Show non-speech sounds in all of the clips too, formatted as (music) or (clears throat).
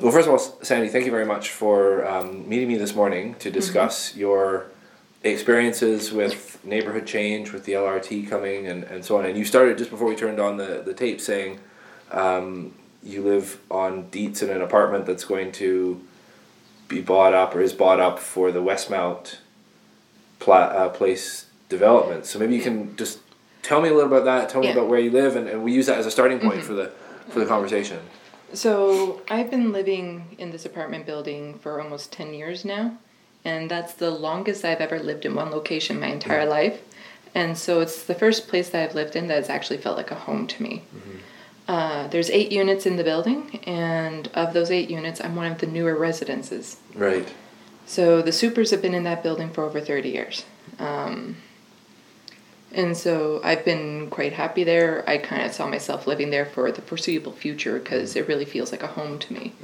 Well, first of all, Sandy, thank you very much for um, meeting me this morning to discuss your experiences with neighborhood change, with the LRT coming, and, and so on. And you started just before we turned on the, the tape saying um, you live on Dietz in an apartment that's going to be bought up or is bought up for the Westmount pla- uh, place development. So maybe you can just tell me a little about that. Tell me Yeah. about where you live, and, and we use that as a starting point for the for the conversation. So I've been living in this apartment building for almost 10 years now, and that's the longest I've ever lived in one location my entire life. And so it's the first place that I've lived in that has actually felt like a home to me. Uh, there's eight units in the building, and of those eight units, I'm one of the newer residences. Right. So the supers have been in that building for over 30 years. Um, and so I've been quite happy there. I kind of saw myself living there for the foreseeable future because it really feels like a home to me.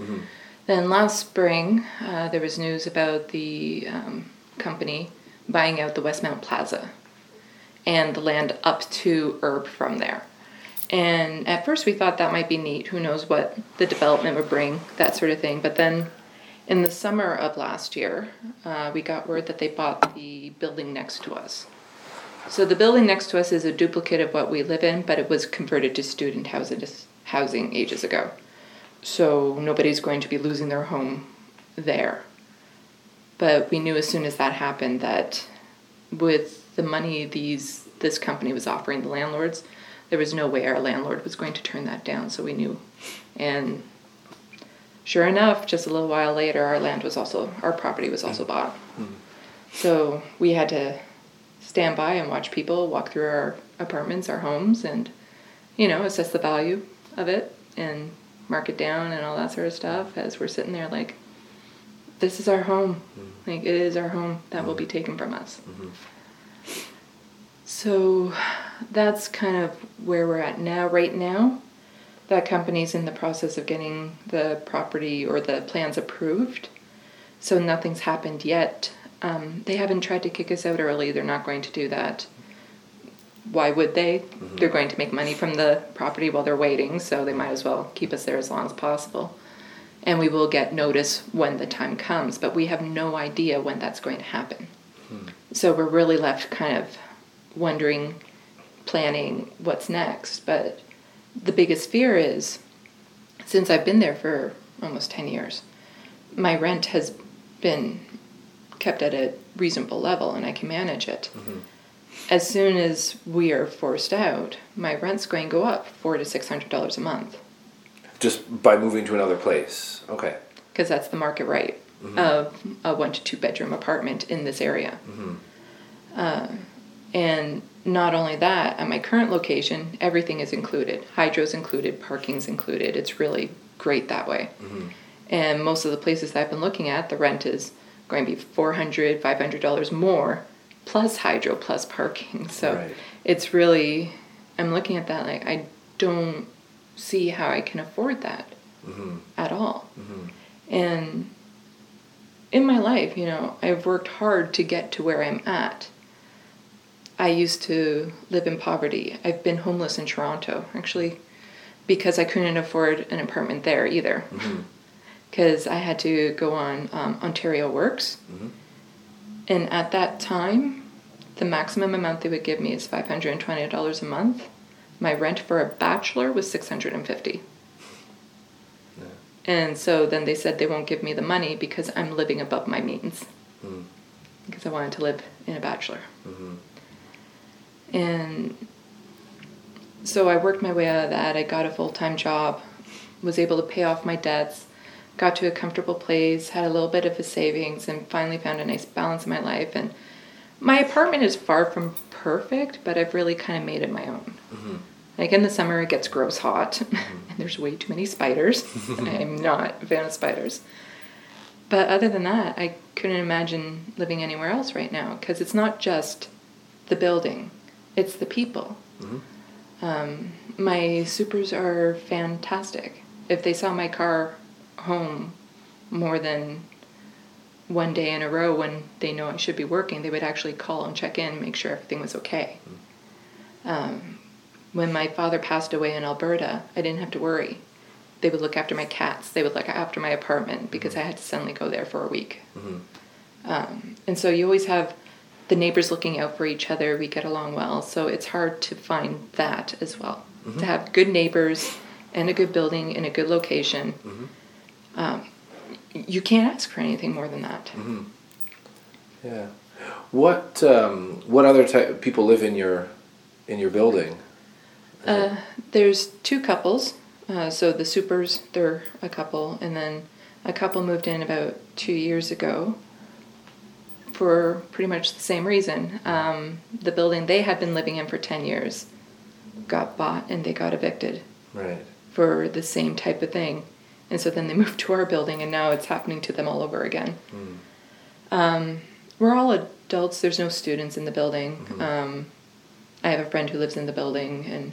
Then last spring, uh, there was news about the um, company buying out the Westmount Plaza and the land up to Erb from there. And at first we thought that might be neat. Who knows what the development would bring, that sort of thing. But then in the summer of last year, uh, we got word that they bought the building next to us. So the building next to us is a duplicate of what we live in, but it was converted to student housing, housing ages ago. So nobody's going to be losing their home there. But we knew as soon as that happened that with the money these this company was offering the landlords, there was no way our landlord was going to turn that down. So we knew, and sure enough, just a little while later, our land was also our property was also mm. bought. Mm. So we had to stand by and watch people walk through our apartments, our homes, and you know assess the value of it and mark it down and all that sort of stuff as we're sitting there like this is our home. Mm-hmm. Like it is our home that will be mm-hmm. taken from us. Mm-hmm. So that's kind of where we're at now right now. That company's in the process of getting the property or the plans approved. So nothing's happened yet um, they haven't tried to kick us out early. They're not going to do that. Why would they? They're going to make money from the property while they're waiting so they might as well keep us there as long as possible. And we will get notice when the time comes but we have no idea when that's going to happen. So we're really left kind of wondering planning what's next. But the biggest fear is since i've been there for almost 10 years my rent has been kept at a reasonable level and i can manage it mm-hmm. as soon as we are forced out my rent's going to go up four to six hundred dollars a month Just by moving to another place. Okay. because that's the market rate mm-hmm. of a one to two bedroom apartment in this area. Uh, and not only that, at my current location, everything is included. Hydro's included, parking's included. It's really great that way. And most of the places that I've been looking at, the rent is going to be $400, $500 more, plus hydro, plus parking. So Right. it's really, I'm looking at that like, I don't see how I can afford that mm-hmm. at all. Mm-hmm. And in my life, you know, I've worked hard to get to where I'm at. I used to live in poverty. I've been homeless in Toronto, actually, because I couldn't afford an apartment there either. Mm-hmm. Because I had to go on um, Ontario Works. Mm-hmm. And at that time, the maximum amount they would give me is $520 a month. My rent for a bachelor was 650 and so then they said they won't give me the money because I'm living above my means. Mm-hmm. Because I wanted to live in a bachelor. Mm-hmm. And so I worked my way out of that. I got a full time job, was able to pay off my debts, got to a comfortable place, had a little bit of a savings, and finally found a nice balance in my life. And my apartment is far from perfect, but I've really kind of made it my own. Mm-hmm. Like in the summer, it gets gross hot, (laughs) mm-hmm. and there's way too many spiders. (laughs) I'm not a fan of spiders. But other than that, I couldn't imagine living anywhere else right now because it's not just the building, it's the people. Mm-hmm. Um, my supers are fantastic. If they saw my car home more than one day in a row when they know I should be working, they would actually call and check in, and make sure everything was okay. Um, when my father passed away in Alberta, I didn't have to worry. They would look after my cats. They would look after my apartment because I had to suddenly go there for a week. Um, and so you always have the neighbors looking out for each other. We get along well, so it's hard to find that as well. To have good neighbors and a good building in a good location. Um, you can't ask for anything more than that. Yeah. What um, what other type of people live in your in your building? Uh, there's two couples. Uh, so the supers, they're a couple, and then a couple moved in about two years ago for pretty much the same reason. Um, the building they had been living in for 10 years got bought and they got evicted Right. for the same type of thing. And so then they (laughs) moved to our building, and now it's happening to them all over again. Um, we're all adults, there's no students in the building. Um, I have a friend who lives in the building, and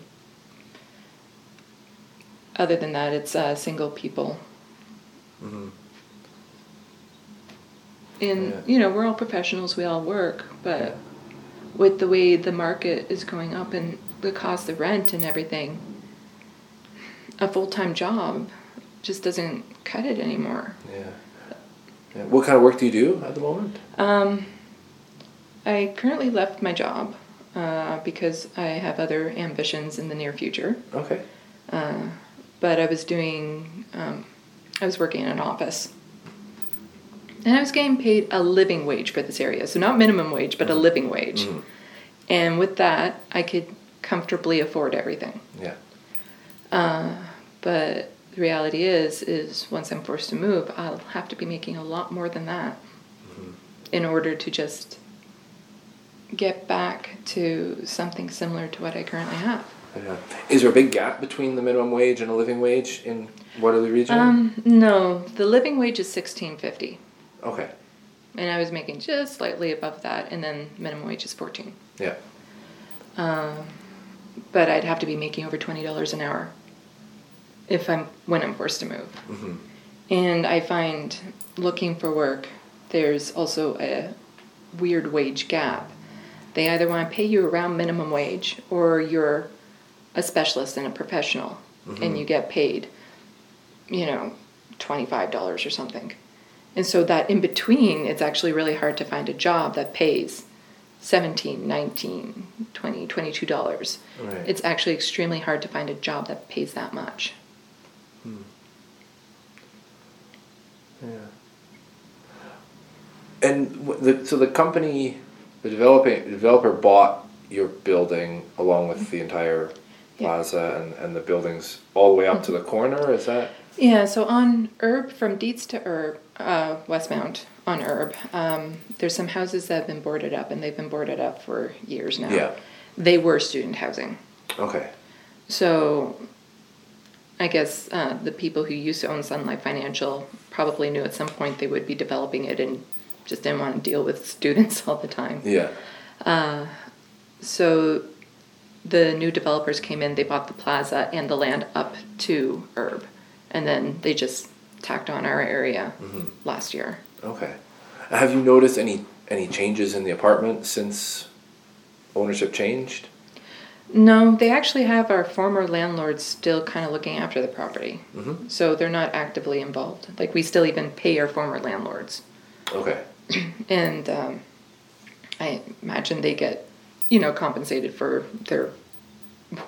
other than that, it's uh, single people. Mm-hmm. And, Yeah. you know, we're all professionals, we all work, but with the way the market is going up and the cost of rent and everything, a full time job just doesn't cut it anymore. Yeah. yeah. What kind of work do you do at the moment? Um, I currently left my job uh, because I have other ambitions in the near future. Okay. Uh, but I was doing, um, I was working in an office. And I was getting paid a living wage for this area. So not minimum wage, but a living wage. Mhm. And with that, I could comfortably afford everything. Yeah. Uh, but the reality is, is once I'm forced to move, I'll have to be making a lot more than that in order to just get back to something similar to what I currently have. Yeah. Is there a big gap between the minimum wage and a living wage in Waterloo region? Um, no, the living wage is sixteen fifty, okay. and I was making just slightly above that, and then minimum wage is fourteen. Yeah. Um, but I'd have to be making over twenty dollars an hour if I'm when I'm forced to move. Mm-hmm. And I find looking for work, there's also a weird wage gap. They either want to pay you around minimum wage or you're a specialist and a professional and you get paid, you know, $25 or something. And so that in between, it's actually really hard to find a job that pays 17, 19, 20, 22 dollars. Right. It's actually extremely hard to find a job that pays that much. Yeah. And the, so the company, the developing developer bought your building along with the entire Yeah. plaza and, and the buildings all the way up to the corner. Is that? Yeah, so on Erb, from Dietz to Erb, uh, Westmount on Erb, um, there's some houses that have been boarded up, and they've been boarded up for years now. Yeah. They were student housing. Okay. So I guess uh, the people who used to own Sun Life Financial probably knew at some point they would be developing it and just didn't want to deal with (laughs) students all the time. Yeah. So the new developers came in, they bought the plaza and the land up to Erb, and then they just tacked on our area last year. Okay. Have you noticed any any changes in the apartment since ownership changed? No, they actually have our former landlords still kind of looking after the property. Mhm. So they're not actively involved. Like we still even pay our former landlords. Okay. (clears throat) And um, I imagine they get, you know, compensated for their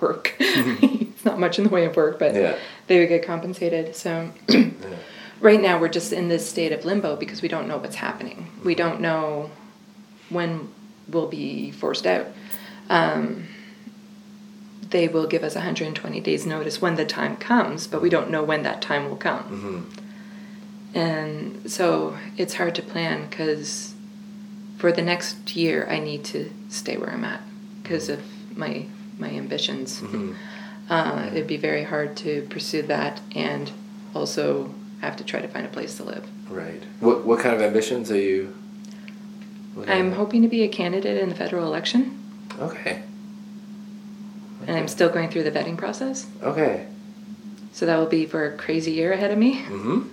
work. (laughs) it's not much in the way of work, but Yeah. they would get compensated. So (clears throat) right now we're just in this state of limbo because we don't know what's happening. We don't know when we'll be forced out. Um, they will give us 120 days notice when the time comes, but we don't know when that time will come. Mm-hmm. And so it's hard to plan because for the next year I need to stay where I'm at because of my my ambitions. Mhm. Uh, it'd be very hard to pursue that and also have to try to find a place to live. Right. What what kind of ambitions are you? I'm at? hoping to be a candidate in the federal election, Okay. And I'm still going through the vetting process. Okay. So that will be for a crazy year ahead of me, Mm-hmm.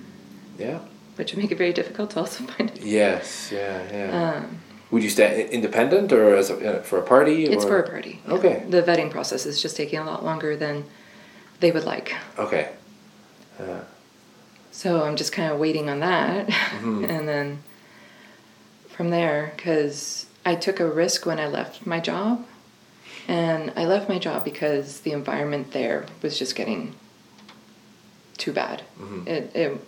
Yeah. which would make it very difficult to also (laughs) find. Yes. Yeah. Yeah. Um, Would you stay independent or as a, uh, for a party? it's for a party. yeah. Okay. The vetting process is just taking a lot longer than they would like. Okay. Yeah. So I'm just kind of waiting on that. Mhm. (laughs) and then from there, because I took a risk when I left my job. And I left my job because the environment there was just getting too bad. Mhm. It, it,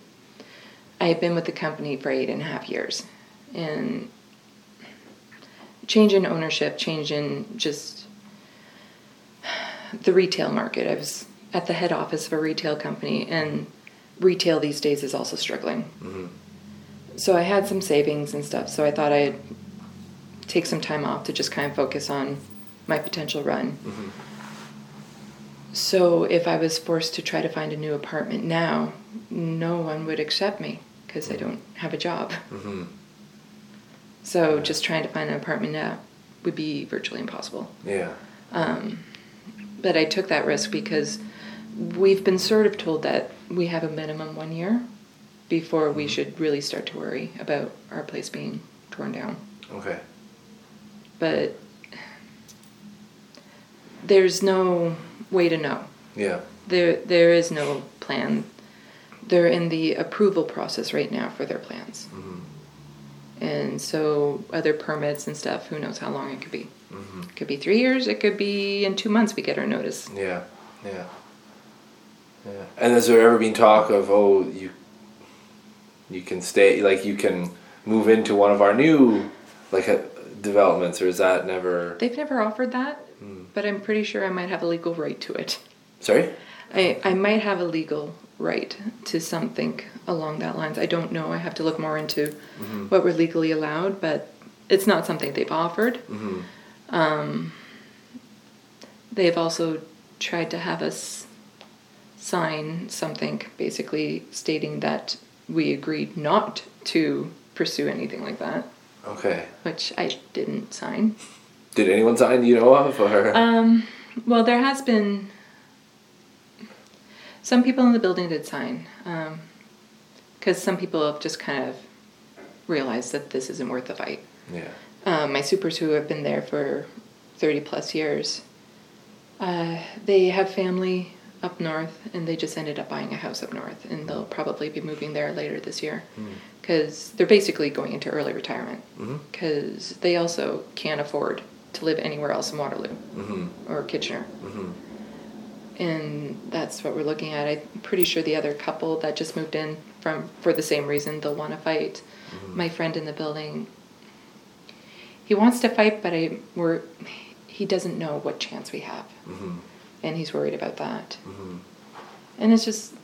I had been with the company for eight and a half years. And change in ownership, change in just the retail market. I was at the head office of a retail company, and retail these days is also struggling. Mhm. So I had some savings and stuff, so I thought I'd take some time off to just kind of focus on my potential run. Mhm. So if I was forced to try to find a new apartment now, no one would accept me because I don't have a job. Mhm. So just trying to find an apartment now would be virtually impossible. Yeah. But I took that risk because we've been sort of told that we have a minimum one year before we should really start to worry about our place being torn down. Okay. But there's no way to know. Yeah. There, there is no plan. They're in the approval process right now for their plans. Mhm. And so other permits and stuff, who knows how long it could be. Mhm. It could be three years, it could be in two months we get our notice. Yeah. Yeah. Yeah. And has there ever been talk of oh you you can stay like you can move into one of our new like uh, developments or is that never They've never offered that. But I'm pretty sure I might have a legal right to it. sorry I, I might have a legal right to something along that lines. I don't know. I have to look more into Mhm. what we're legally allowed, but it's not something they've offered. mm-hmm. They've also tried to have us sign something basically stating that we agreed not to pursue anything like that, okay which I didn't sign. Did anyone sign you know of or? Um, well, there has been some people in the building did sign because some people have just kind of realized that this isn't worth the fight. yeah. Um, my supers who have been there for 30 plus years, uh, they have family up north and they just ended up buying a house up north and they'll probably be moving there later this year. Because they're basically going into early retirement. Mm-hmm. because they also can't afford to live anywhere else in Waterloo mm-hmm. or Kitchener. Mm-hmm. And that's what we're looking at. I'm pretty sure the other couple that just moved in from for the same reason they'll want to fight. My friend in the building, he wants to fight, but I we're he doesn't know what chance we have, Mm-hmm. and he's worried about that. Mm-hmm. And it's just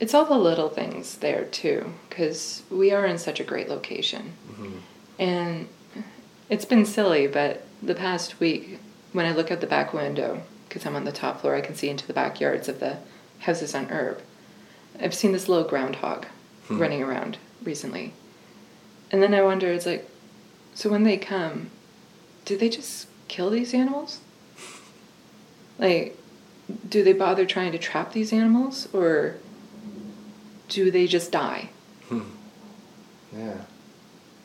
it's all the little things there too, because we are in such a great location, Mm-hmm. and it's been silly, but the past week when I look out the back window, because I'm on the top floor, I can see into the backyards of the houses on Erb. I've seen this little groundhog Hmm. running around recently. And then I wonder, it's like, so when they come, do they just kill these animals? Like, do they bother trying to trap these animals, or do they just die? Hmm. Yeah.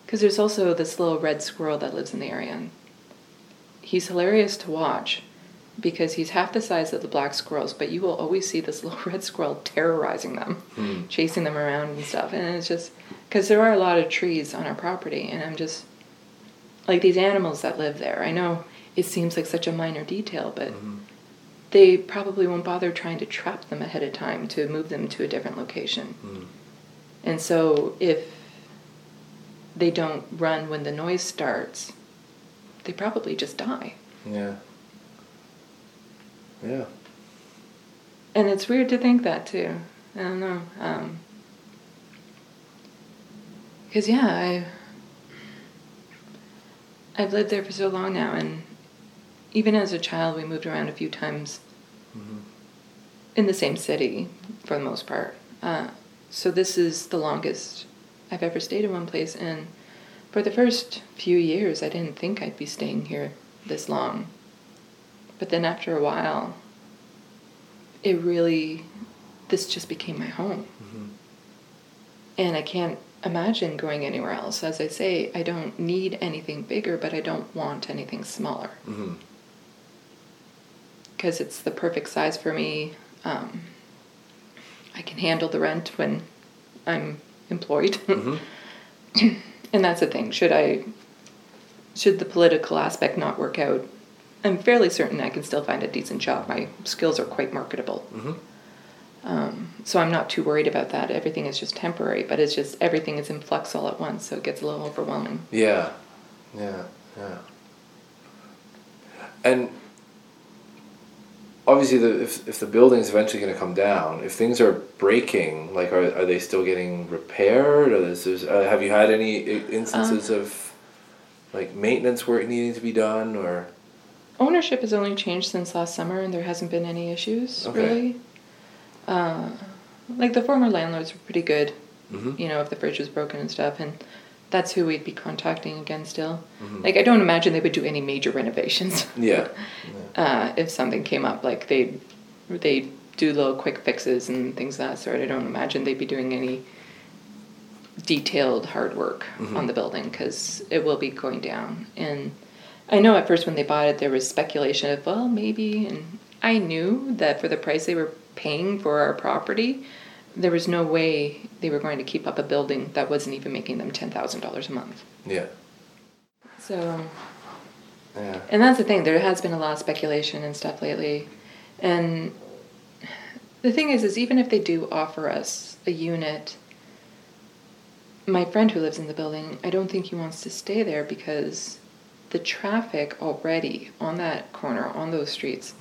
Because there's also this little red squirrel that lives in the area. And he's hilarious to watch because he's half the size of the black squirrels, but you will always see this (laughs) little red squirrel terrorizing them, Hmm. chasing them around and stuff. And it's just because there are a lot of trees on our property, and I'm just like these animals that live there. I know it seems like such a minor detail, but Mhm. they probably won't bother trying to trap them ahead of time to move them to a different location. Hmm. And so if they don't run when the noise starts, they probably just die. Yeah. Yeah. And it's weird to think that too. I don't know. Um, Cause yeah, I I've lived there for so long now, and even as a child, we moved around a few times Mhm. in the same city for the most part. Uh, so this is the longest I've ever stayed in one place, and for the first few years, I didn't think I'd be staying here this long. But then after a while, it really, this just became my home. Mhm. And I can't imagine going anywhere else. As I say, I don't need anything bigger, but I don't want anything smaller. Because it's the perfect size for me. Um, I can handle the rent when I'm employed. Mhm. (clears throat) and that's the thing. Should I should the political aspect not work out, I'm fairly certain I can still find a decent job. My skills are quite marketable. Mhm. Um, so I'm not too worried about that. Everything is just temporary, but it's just everything is in flux all at once, so it gets a little overwhelming. Yeah, yeah, yeah. And obviously, the if if the building's eventually going to come down, if things are breaking, like are are they still getting repaired, or is there's, uh, have you had any instances of like maintenance work needing to be done, or Ownership has only changed since last summer, and there hasn't been any issues Okay. really. Uh, like the former landlords were pretty good, Mhm. you know, if the fridge was broken and stuff, and that's who we'd be contacting again still. Mhm. Like I don't imagine they would do any major renovations. (laughs) yeah, (laughs) uh, if something came up, like they they do little quick fixes and things of that sort. I don't imagine they'd be doing any detailed hard work Mhm. on the building because it will be going down. And I know at first when they bought it, there was speculation of well maybe, and I knew that for the price they were paying for our property. There was no way they were going to keep up a building that wasn't even making them ten thousand dollars a month. yeah, So yeah, and that's the thing, there has been a lot of speculation and stuff lately. And the thing is, is even if they do offer us a unit, my friend who lives in the building, I don't think he wants to stay there because the traffic already on that corner, on those streets,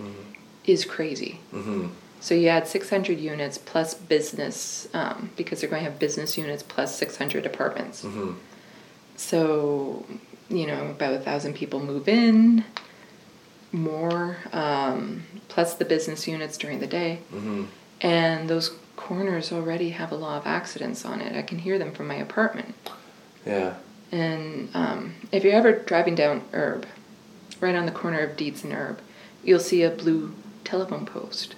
is crazy. mm-hmm. So you add 600 units plus business, um, because they're going to have business units plus 600 apartments. Mm-hmm. So, you know, about a thousand people move in, more, um, plus the business units during the day. Mm-hmm. And those corners already have a lot of accidents on it. I can hear them from my apartment. yeah, And um, if you're ever driving down Erb, right on the corner of Dietz and Erb, you'll see a blue telephone post.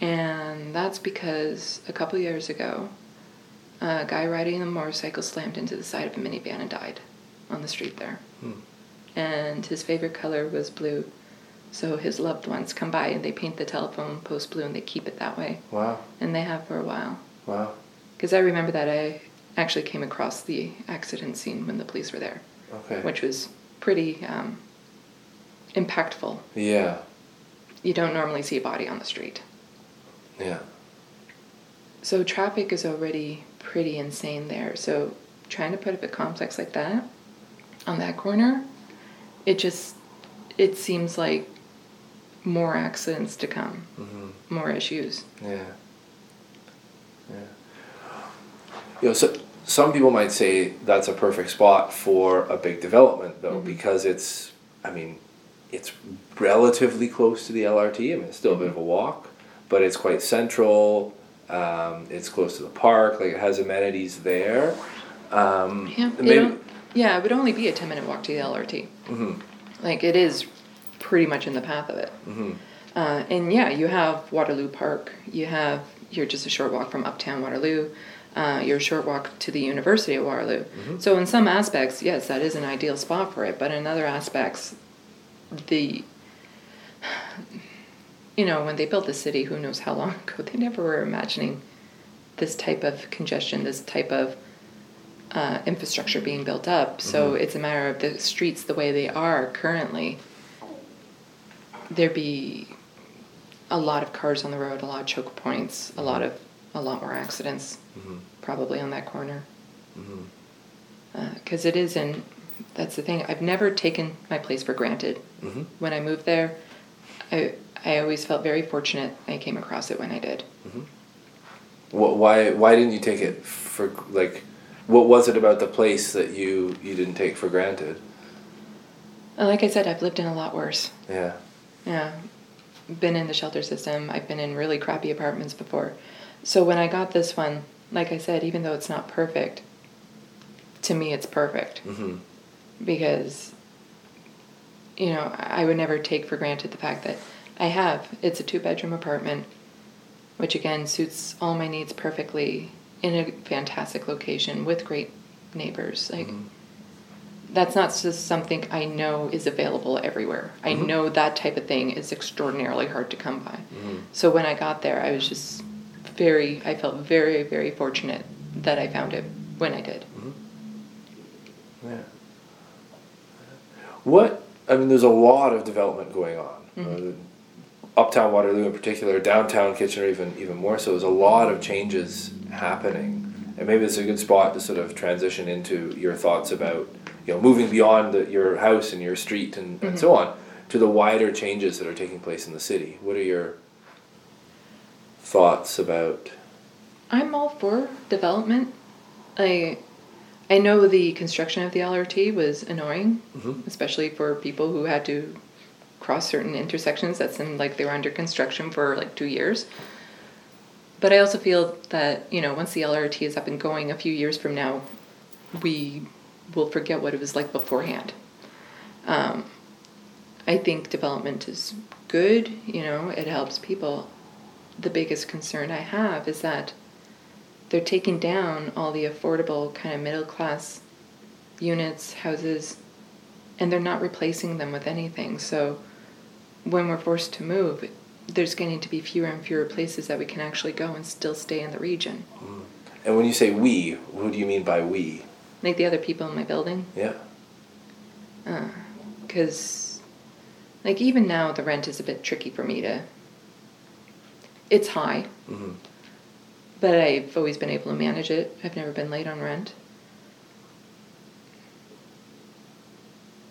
And that's because a couple years ago, a guy riding a motorcycle slammed into the side of a minivan and died on the street there. Hmm. And his favorite color was blue. So his loved ones come by and they paint the telephone post blue and they keep it that way. wow, And they have for a while. wow, Because I remember that I actually came across the accident scene when the police were there, okay, which was pretty um, impactful. yeah, You don't normally see a body on the street. Yeah, So traffic is already pretty insane there. So trying to put up a complex like that on that corner, it just it seems like more accidents to come, mm-hmm. more issues. Yeah. Yeah. You know, so some people might say that's a perfect spot for a big development, though, because it's, I mean, it's relatively close to the LRT. I mean, it's still a bit of a walk, but it's quite central. Um, it's close to the park. Like it has amenities there. Um, Yeah, it maybe- yeah, it would only be a ten minute walk to the LRT. Mhm, Like it is pretty much in the path of it. mhm, Uh, and yeah, you have Waterloo Park. You have you're just a short walk from Uptown Waterloo. Uh, you're a short walk to the University of Waterloo. So in some aspects, yes, that is an ideal spot for it. But in other aspects, the you know when they built the city, who knows how long (laughs) ago, they never were imagining this type of congestion, this type of uh, infrastructure being built up. So it's a matter of the streets the way they are currently. There'd be a lot of cars on the road, a lot of choke points, a lot of a lot more accidents, mhm, probably on that corner. Because it is in. That's the thing. I've never taken my place for granted. mhm. When I moved there, I I always felt very fortunate I came across it when I did. Wh- Why? Why didn't you take it for like? What was it about the place that you you didn't take for granted? Like I said, I've lived in a lot worse. Yeah. Yeah. Been in the shelter system. I've been in really crappy apartments before. So when I got this one, like I said, even though it's not perfect, to me it's perfect Mm-hmm. because you know, I would never take for granted the fact that I have it's a two bedroom apartment which again suits all my needs perfectly in a fantastic location with great neighbors. Like that's not just something I know is available everywhere. I Mhm. know that type of thing is extraordinarily hard to come by. Mhm. So when I got there, I was just very, I felt very, very fortunate that I found it when I did. Yeah. What I mean, there's a lot of development going on. Mhm. Uptown Waterloo, in particular, downtown Kitchener, even even more so. There's a lot of changes happening, and maybe it's a good spot to sort of transition into your thoughts about you know moving beyond the, your house and your street and, and so on to the wider changes that are taking place in the city. What are your thoughts about? I'm all for development. I I know the construction of the LRT was annoying, Mhm. especially for people who had to cross certain intersections that seemed like they were under construction for like two years. But I also feel that, you know, once the LRT is up and going a few years from now, we will forget what it was like beforehand. Um, I think development is good, you know, it helps people. The biggest concern I have is that they're taking down all the affordable kind of middle class units, houses, and they're not replacing them with anything. So when we're forced to move, there's going to be fewer and fewer places that we can actually go and still stay in the region. And when you say we, who do you mean by we? Like the other people in my building. Yeah. Because, like, even now, the rent is a bit tricky for me to. It's high, hmm but I've always been able to manage it. I've never been late on rent.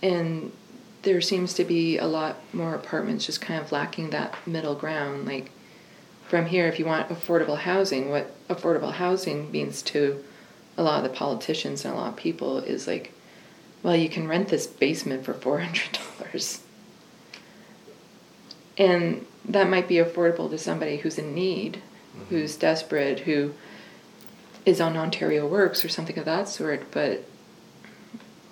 And there seems to be a lot more apartments just kind of lacking that middle ground. Like, from here, if you want affordable housing, what affordable housing means to a lot of the politicians and a lot of people is like, well, you can rent this basement for $400. And that might be affordable to somebody who's in need, mm-hmm. who's desperate, who is on Ontario Works or something of that sort. But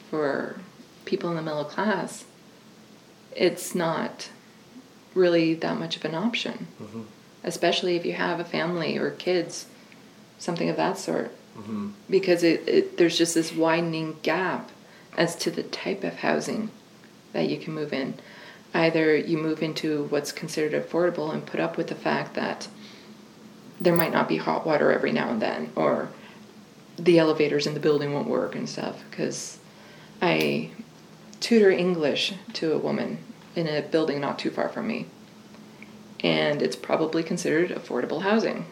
for people in the middle class, it's not really that much of an option, hmm especially if you have a family or kids, something of that sort. hmm Because it, it, there's just this widening gap as to the type of housing that you can move in. Either you move into what's considered affordable and put up with the fact that there might not be hot water every now and then, or the elevators in the building won't work and stuff. Because I tutor English to a woman in a building not too far from me, and it's probably considered affordable housing.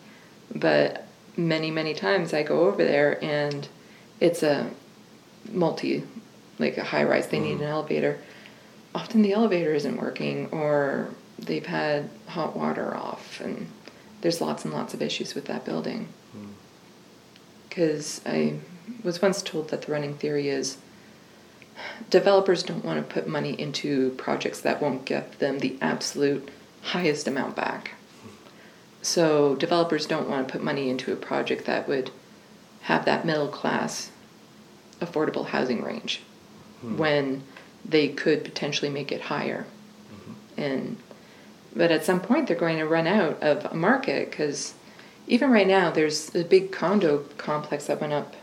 (laughs) but many, many times I go over there and it's a multi, like a high rise, they need mm-hmm. an elevator. Often the elevator isn't working, or they've had hot water off, and there's lots and lots of issues with that building. Mm. Because I was once told that the running theory is developers don't want to put money into projects that won't get them the absolute highest amount back. So developers don't want to put money into a project that would have that middle class affordable housing range hmm. when they could potentially make it higher. Mm-hmm. And but at some point they're going to run out of a market because even right now there's a big condo complex that went up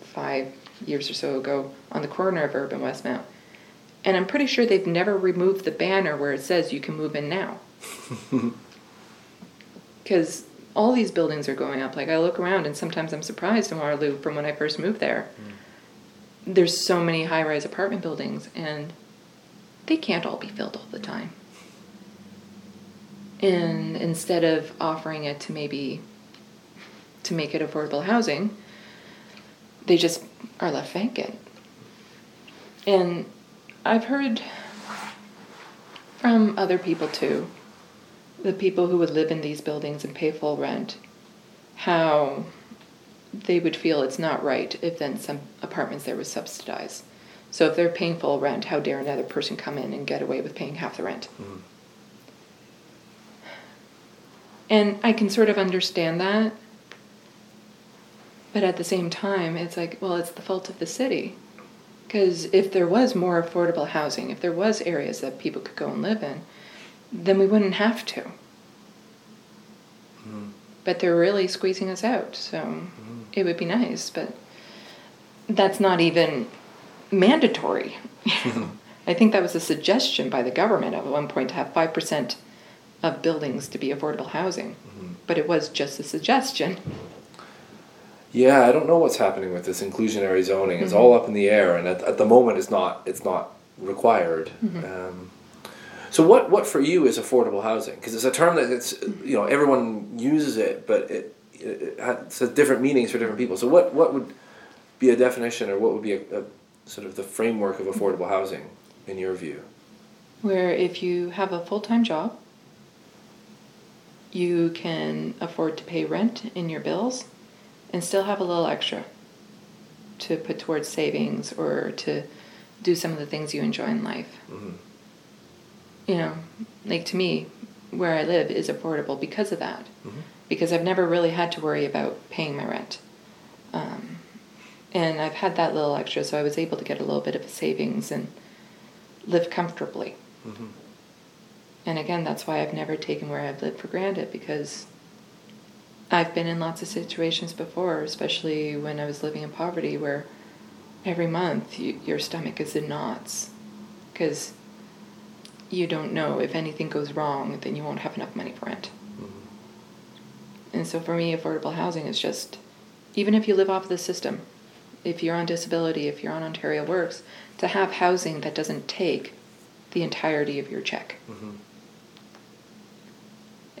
five years or so ago on the corner of Urban Westmount. And I'm pretty sure they've never removed the banner where it says you can move in now. (laughs) Because all these buildings are going up. Like I look around and sometimes I'm surprised in Waterloo from when I first moved there. Hmm. There's so many high rise apartment buildings and they can't all be filled all the time. And instead of offering it to maybe to make it affordable housing, they just are left vacant. And I've heard from other people too, the people who would live in these buildings and pay full rent, how they would feel it's not right if then some apartments there was subsidized. So if they're paying full rent, how dare another person come in and get away with paying half the rent? Mm-hmm. And I can sort of understand that. But at the same time, it's like, well, it's the fault of the city. Because if there was more affordable housing, if there was areas that people could go and live in, then we wouldn't have to. Hmm. But they're really squeezing us out, so hmm. it would be nice, but that's not even mandatory. (laughs) I think that was a suggestion by the government at one point to have 5% of buildings to be affordable housing, hmm. but it was just a suggestion. Yeah, I don't know what's happening with this inclusionary zoning. It's all up in the air, and at, at the moment, it's not it's not required. Um, so, what what for you is affordable housing? Because it's a term that it's you know everyone uses it, but it it, it has different meanings for different people. So, what what would be a definition, or what would be a, a sort of the framework of affordable housing in your view? Where if you have a full time job, you can afford to pay rent in your bills and still have a little extra to put towards savings or to do some of the things you enjoy in life. Mhm. You know, like to me, where I live is affordable because of that. Mhm. Because I've never really had to worry about paying my rent. Um, and I've had that little extra, so I was able to get a little bit of a savings and live comfortably. Mhm. And again, that's why I've never taken where I've lived for granted because I've been in lots of situations before, especially when I was living in poverty, where every month you, your stomach is in knots because you don't know if anything goes wrong, then you won't have enough money for rent. And so for me, affordable housing is just, even if you live off the system, if you're on disability, if you're on Ontario Works, to have housing that doesn't take the entirety of your check. Mhm.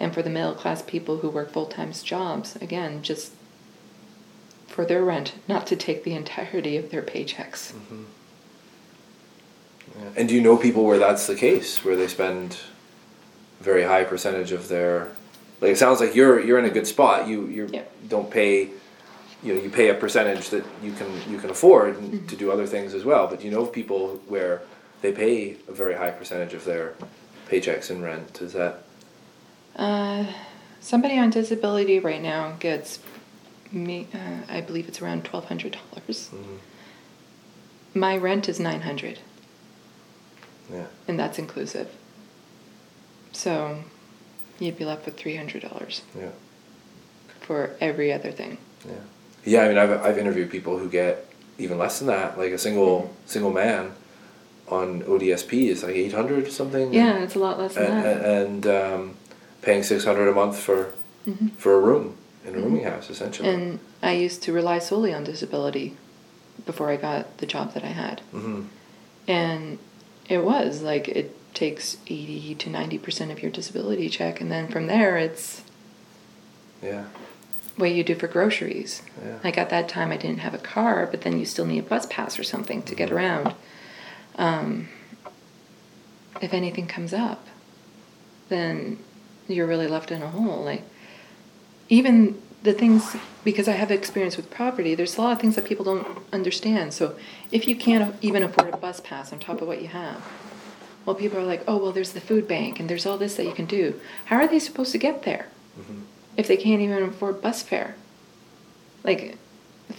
And for the middle class people who work full time jobs, again, just for their rent, not to take the entirety of their paychecks. Mm-hmm. Yeah. And do you know people where that's the case, where they spend a very high percentage of their like it sounds like you're you're in a good spot. You you Yeah. don't pay you know, you pay a percentage that you can you can afford and to do other things as well. But you know of people where they pay a very high percentage of their paychecks in rent. Is that Uh, somebody on disability right now gets me, uh, I believe it's around twelve hundred dollars. Mhm. My rent is nine hundred, yeah. and that's inclusive. So, you'd be left with three hundred dollars Yeah. for every other thing. Yeah. Yeah, I mean I've I've interviewed people who get even less than that, like a single single man on ODSP is like eight hundred something. Yeah, it's a lot less than and, that. and um, paying six hundred a month for Mhm. for a room in a rooming house essentially. And I used to rely solely on disability before I got the job that I had. hmm And it was like it takes 80 to 90% of your disability check. And then from there, it's Yeah, what you do for groceries. Yeah. Like at that time, I didn't have a car, but then you still need a bus pass or something to get around. Um, if anything comes up, then you're really left in a hole. Like, even the things, because I have experience with property, there's a lot of things that people don't understand. So, if you can't even afford a bus pass on top of what you have, well, people are like, oh, well, there's the food bank and there's all this that you can do. How are they supposed to get there Mhm. if they can't even afford bus fare? Like,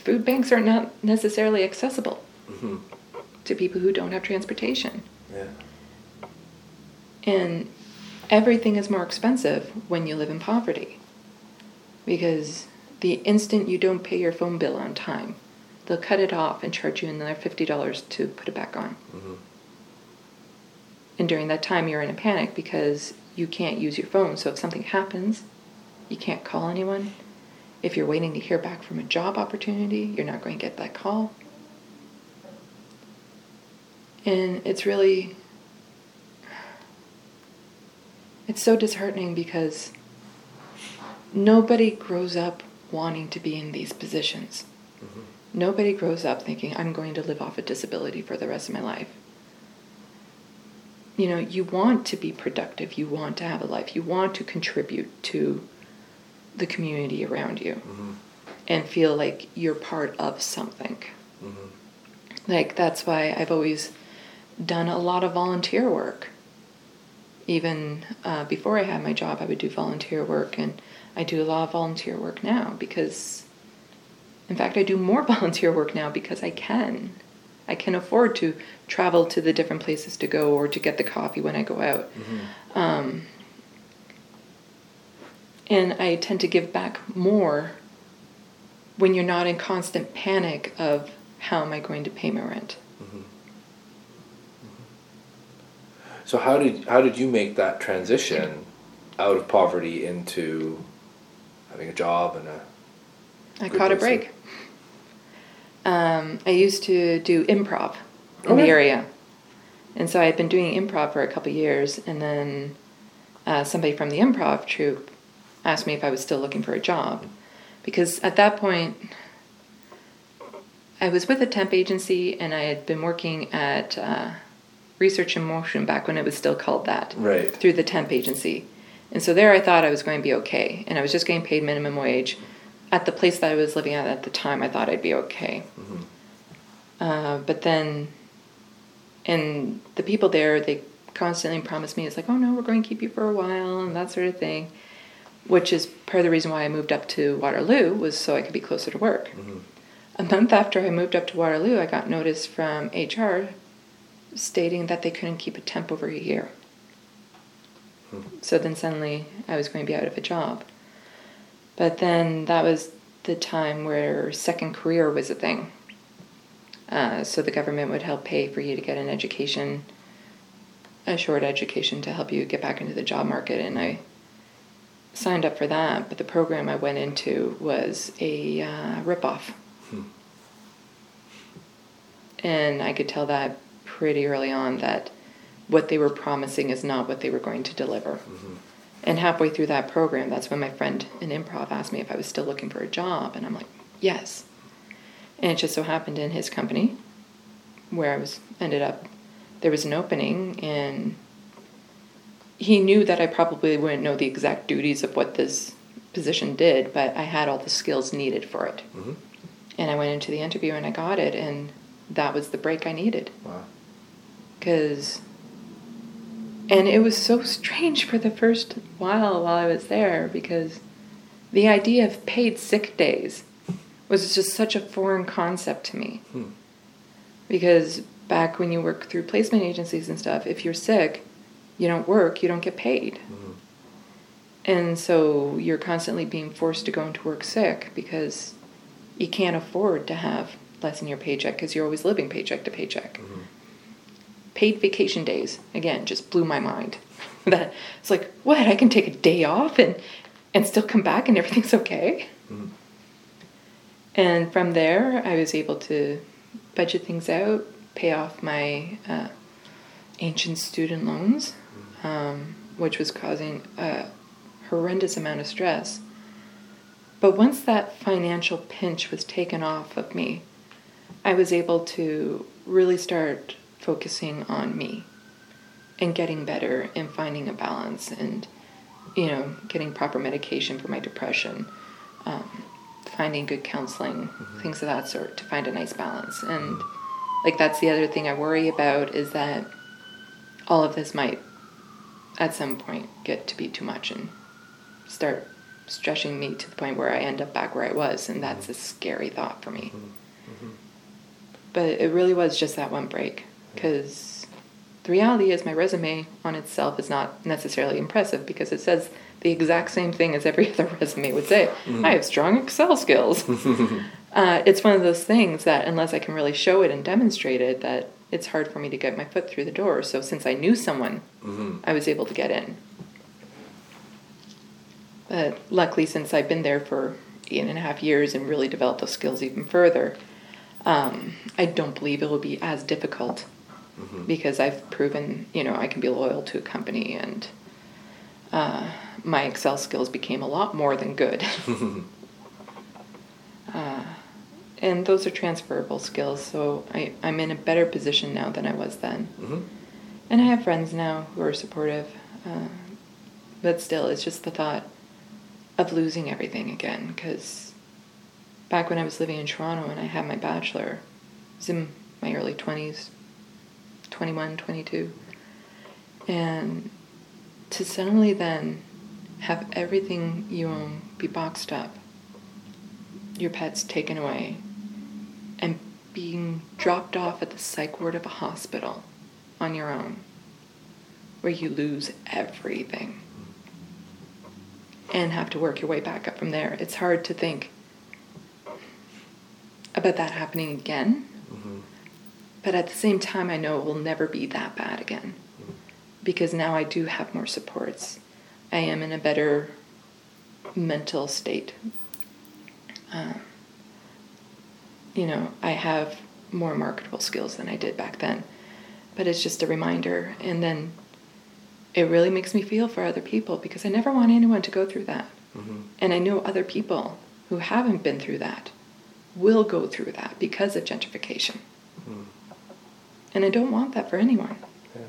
food banks are not necessarily accessible hmm to people who don't have transportation. yeah, And everything is more expensive when you live in poverty. Because the instant you don't pay your phone bill on time, they'll cut it off and charge you another $50 to put it back on. hmm And during that time, you're in a panic because you can't use your phone. So if something happens, you can't call anyone. If you're waiting to hear back from a job opportunity, you're not going to get that call. And it's really it's so disheartening because nobody grows up wanting to be in these positions. Nobody grows up thinking I'm going to live off a disability for the rest of my life. You know you want to be productive. You want to have a life. You want to contribute to the community around you hmm and feel like you're part of something. Hmm like that's why i've always done a lot of volunteer work even uh, before i had my job i would do volunteer work and i do a lot of volunteer work now because in fact i do more (laughs) volunteer work now because i can. I can afford to travel to the different places to go or to get the coffee when i go out. Hmm um, and I tend to give back more when you're not in constant panic of how am I going to pay my rent. So how did how did you make that transition out of poverty into having a job and a. I caught a break. Um, I used to do improv in Okay. the area. And so I had been doing improv for a couple years, and then uh, somebody from the improv troupe asked me if I was still looking for a job. Because at that point, I was with a temp agency and I had been working at uh, Research in Motion back when it was still called that Right. through the temp agency. And so there I thought I was going to be okay. And I was just getting paid minimum wage. At the place that I was living at at the time, I thought I'd be okay. Uh, but then, and the people there, they constantly promised me, it's like, oh no, we're going to keep you for a while and that sort of thing. Which is part of the reason why I moved up to Waterloo, was so I could be closer to work. A month after I moved up to Waterloo, I got notice from HR stating that they couldn't keep a temp over a year. So then suddenly I was going to be out of a job. But then that was the time where second career was a thing. Uh, so the government would help pay for you to get an education, a short education to help you get back into the job market. And I signed up for that, but the program I went into was a uh, ripoff. And I could tell that pretty early on that what they were promising is not what they were going to deliver. And halfway through that program, that's when my friend in improv asked me if I was still looking for a job. And I'm like, yes. And it just so happened in his company, where I was ended up, there was an opening, and he knew that I probably wouldn't know the exact duties of what this position did, but I had all the skills needed for it. Mhm. And I went into the interview and I got it, and that was the break I needed Wow. Because and it was so strange for the first while while I was there because the idea of paid sick days was just such a foreign concept to me. Hmm. Because back when you work through placement agencies and stuff, if you're sick, you don't work, you don't get paid. Mhm. And so you're constantly being forced to go into work sick because you can't afford to have less in your paycheck because you're always living paycheck to paycheck. Mhm. Paid vacation days, again, just blew my mind. (laughs) that it's like, what? I can take a day off and and still come back and everything's okay. Mhm. And from there, I was able to budget things out, pay off my uh, ancient student loans, um, which was causing a horrendous amount of stress. But once that financial pinch was taken off of me, I was able to really start focusing on me and getting better and finding a balance and, you know, getting proper medication for my depression, um, finding good counseling, mm-hmm. things of that sort to find a nice balance. And, like, that's the other thing I worry about is that all of this might, at some point, get to be too much and start stretching me to the point where I end up back where I was. And that's mm-hmm. a scary thought for me. Mm-hmm. But it really was just that one break because the reality is my resume on itself is not necessarily impressive because it says the exact same thing as every (laughs) other resume would say. I have strong Excel skills. (laughs) uh, it's one of those things that unless I can really show it and demonstrate it, that it's hard for me to get my foot through the door. So since I knew someone, Mhm. I was able to get in. But luckily, since I've been there for eight and a half years and really developed those skills even further, um, I don't believe it will be as difficult because I've proven, you know, I can be loyal to a company and uh, my Excel skills became a lot more than good. (laughs) uh, and those are transferable skills, so I, I'm in a better position now than I was then. Mhm. And I have friends now who are supportive. Uh, but still, it's just the thought of losing everything again. Because back when I was living in Toronto and I had my bachelor, I was in my early 20s, 21, 22. And to suddenly then have everything you own be boxed up, your pets taken away, and being dropped off at the psych ward of a hospital on your own, where you lose everything and have to work your way back up from there. It's hard to think about that happening again, Mhm. But at the same time, I know it will never be that bad again because now I do have more supports. I am in a better mental state. Uh, you know, I have more marketable skills than I did back then. But it's just a reminder. And then it really makes me feel for other people because I never want anyone to go through that. Mm-hmm. And I know other people who haven't been through that will go through that because of gentrification. Mm. And I don't want that for anyone. Yeah.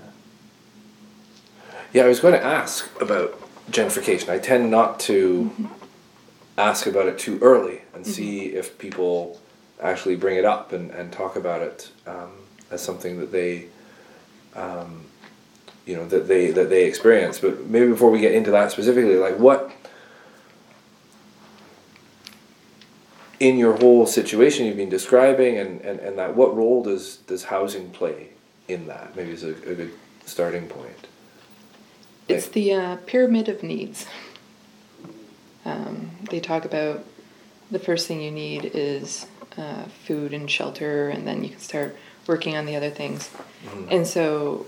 yeah, I was going to ask about gentrification. I tend not to mm-hmm. ask about it too early and mm-hmm. see if people actually bring it up and, and talk about it um, as something that they um, you know that they that they experience but maybe before we get into that specifically like what in your whole situation you've been describing and, and, and that what role does does housing play in that? Maybe is a, a good starting point. It's like, the uh, pyramid of needs. Um, they talk about the first thing you need is uh, food and shelter and then you can start working on the other things. Mm-hmm. and so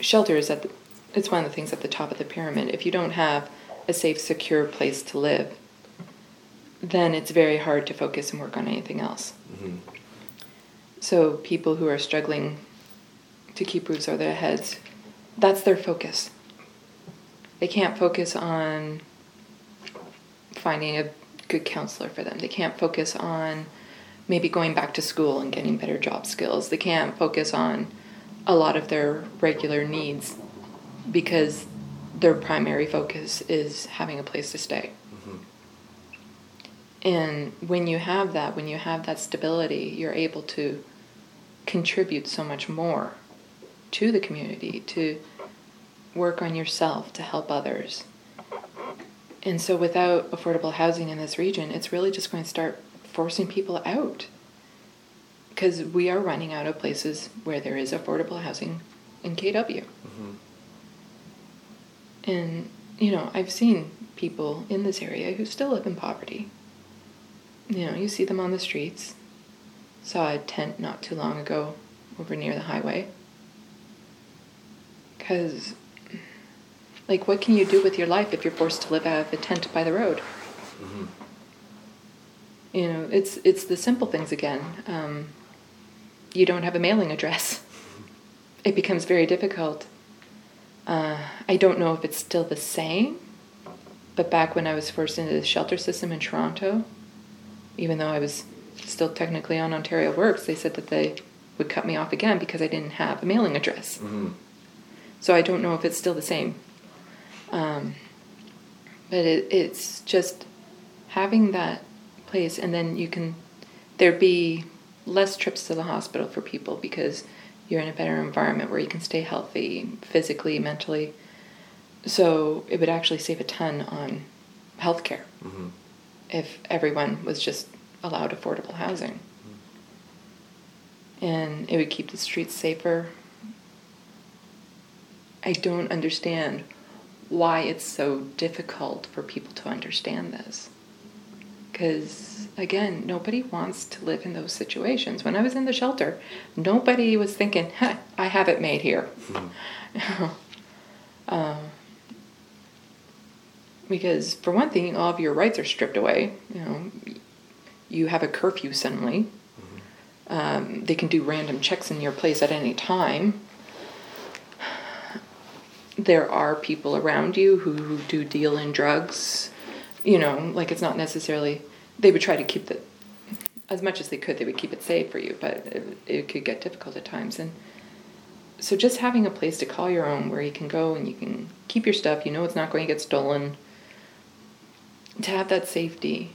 shelter is at the, it's one of the things at the top of the pyramid. If you don't have a safe secure place to live then it's very hard to focus and work on anything else. Mm-hmm. So people who are struggling to keep roofs over their heads, that's their focus. They can't focus on finding a good counselor for them. They can't focus on maybe going back to school and getting better job skills. They can't focus on a lot of their regular needs because their primary focus is having a place to stay. And when you have that, when you have that stability, you're able to contribute so much more to the community, to work on yourself, to help others. And so, without affordable housing in this region, it's really just going to start forcing people out. Because we are running out of places where there is affordable housing in KW. Mm-hmm. And, you know, I've seen people in this area who still live in poverty you know, you see them on the streets. Saw a tent not too long ago over near the highway. Because, like, what can you do with your life if you're forced to live out of a tent by the road? Mm-hmm. You know, it's it's the simple things again. Um, you don't have a mailing address. It becomes very difficult. Uh, I don't know if it's still the same, but back when I was forced into the shelter system in Toronto, even though I was still technically on Ontario Works, they said that they would cut me off again because I didn't have a mailing address. Mm-hmm. So I don't know if it's still the same. Um, but it, it's just having that place, and then you can there be less trips to the hospital for people because you're in a better environment where you can stay healthy physically, mentally. So it would actually save a ton on healthcare. Mm-hmm if everyone was just allowed affordable housing. And it would keep the streets safer. I don't understand why it's so difficult for people to understand this. Because, again, nobody wants to live in those situations. When I was in the shelter, nobody was thinking, I have it made here. Mm-hmm. (laughs) um, because for one thing, all of your rights are stripped away. You know, you have a curfew suddenly. Mm-hmm. Um, they can do random checks in your place at any time. There are people around you who, who do deal in drugs. You know, like it's not necessarily. They would try to keep the, as much as they could. They would keep it safe for you, but it, it could get difficult at times. And so, just having a place to call your own, where you can go and you can keep your stuff. You know, it's not going to get stolen to have that safety.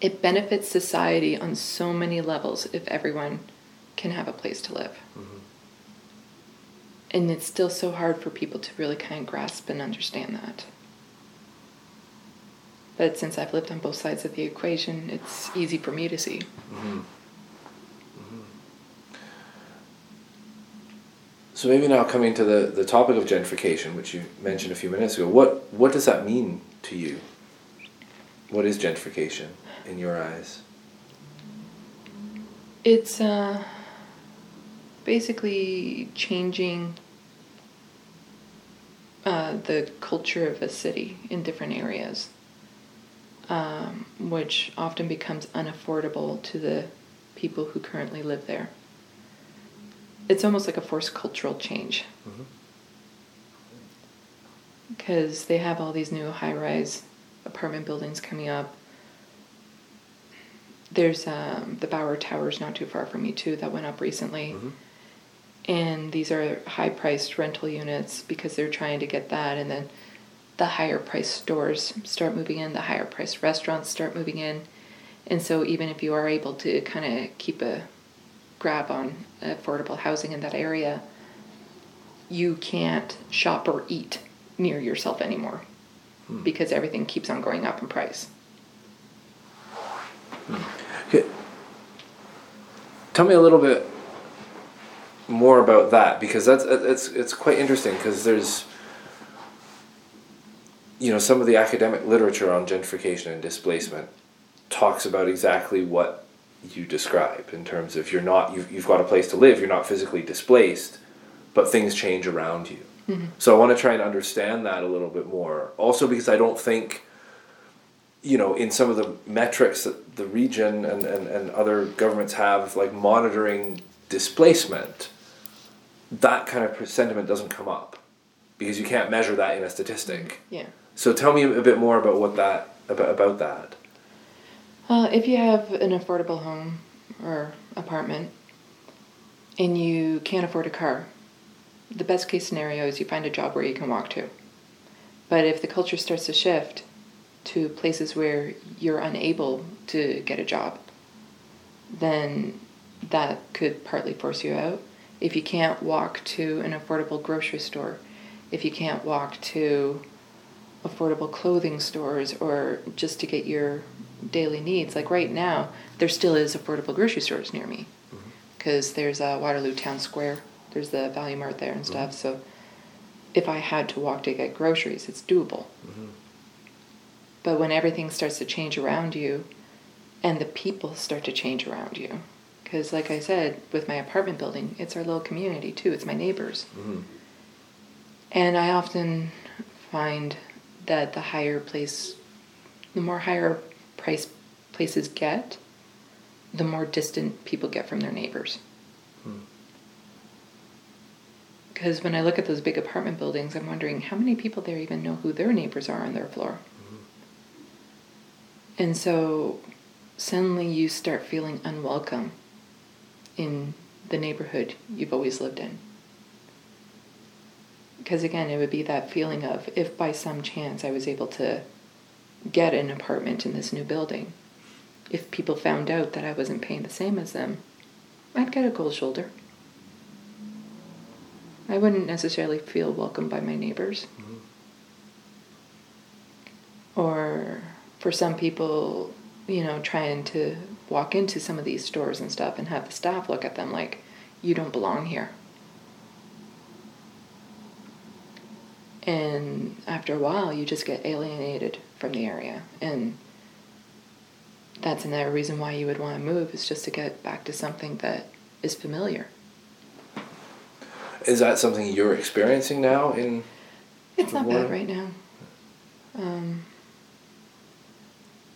It benefits society on so many levels if everyone can have a place to live. Mm-hmm. And it's still so hard for people to really kind of grasp and understand that. But since I've lived on both sides of the equation, it's easy for me to see. Mm-hmm. So maybe now coming to the, the topic of gentrification, which you mentioned a few minutes ago, what what does that mean to you? What is gentrification in your eyes? It's uh, basically changing uh, the culture of a city in different areas, um, which often becomes unaffordable to the people who currently live there. It's almost like a forced cultural change. Because they have all these new high rise apartment buildings coming up. There's um, the Bauer Towers not too far from me, too, that went up recently. And these are high priced rental units because they're trying to get that. And then the higher priced stores start moving in, the higher priced restaurants start moving in. And so, even if you are able to kind of keep a grab on affordable housing in that area, you can't shop or eat near yourself anymore hmm. because everything keeps on going up in price. Hmm. Okay. Tell me a little bit more about that because that's uh, it's it's quite interesting because there's you know some of the academic literature on gentrification and displacement talks about exactly what you describe in terms of you're not you've, you've got a place to live you're not physically displaced but things change around you mm-hmm. so i want to try and understand that a little bit more also because i don't think you know, in some of the metrics that the region and, and, and other governments have, like monitoring displacement, that kind of sentiment doesn't come up because you can't measure that in a statistic. Yeah. So tell me a bit more about what that about about that. Uh, if you have an affordable home or apartment and you can't afford a car, the best case scenario is you find a job where you can walk to. But if the culture starts to shift to places where you're unable to get a job, then that could partly force you out. If you can't walk to an affordable grocery store, if you can't walk to affordable clothing stores or just to get your daily needs, like right now, there still is affordable grocery stores near me mm-hmm. because there's a Waterloo Town Square, there's the Valu-mart there and stuff. Mm-hmm. So if I had to walk to get groceries, it's doable. Mm-hmm. But when everything starts to change around you and the people start to change around you, because like I said, with my apartment building, it's our little community too, it's my neighbors. And I often find that the higher place, the more higher price places get, the more distant people get from their neighbors. Hmm. Because when I look at those big apartment buildings, I'm wondering how many people there even know who their neighbors are on their floor. Hmm. And so suddenly you start feeling unwelcome in the neighborhood you've always lived in. Because again, it would be that feeling of if by some chance I was able to get an apartment in this new building, if people found out that I wasn't paying the same as them, I'd get a cold shoulder. I wouldn't necessarily feel welcomed by my neighbors. Mm-hmm. Or for some people, you know, trying to walk into some of these stores and stuff and have the staff look at them like, you don't belong here. And after a while, you just get alienated from the area. And that's another reason why you would want to move is just to get back to something that is familiar. Is that something you're experiencing now in It's not bad right now. Um,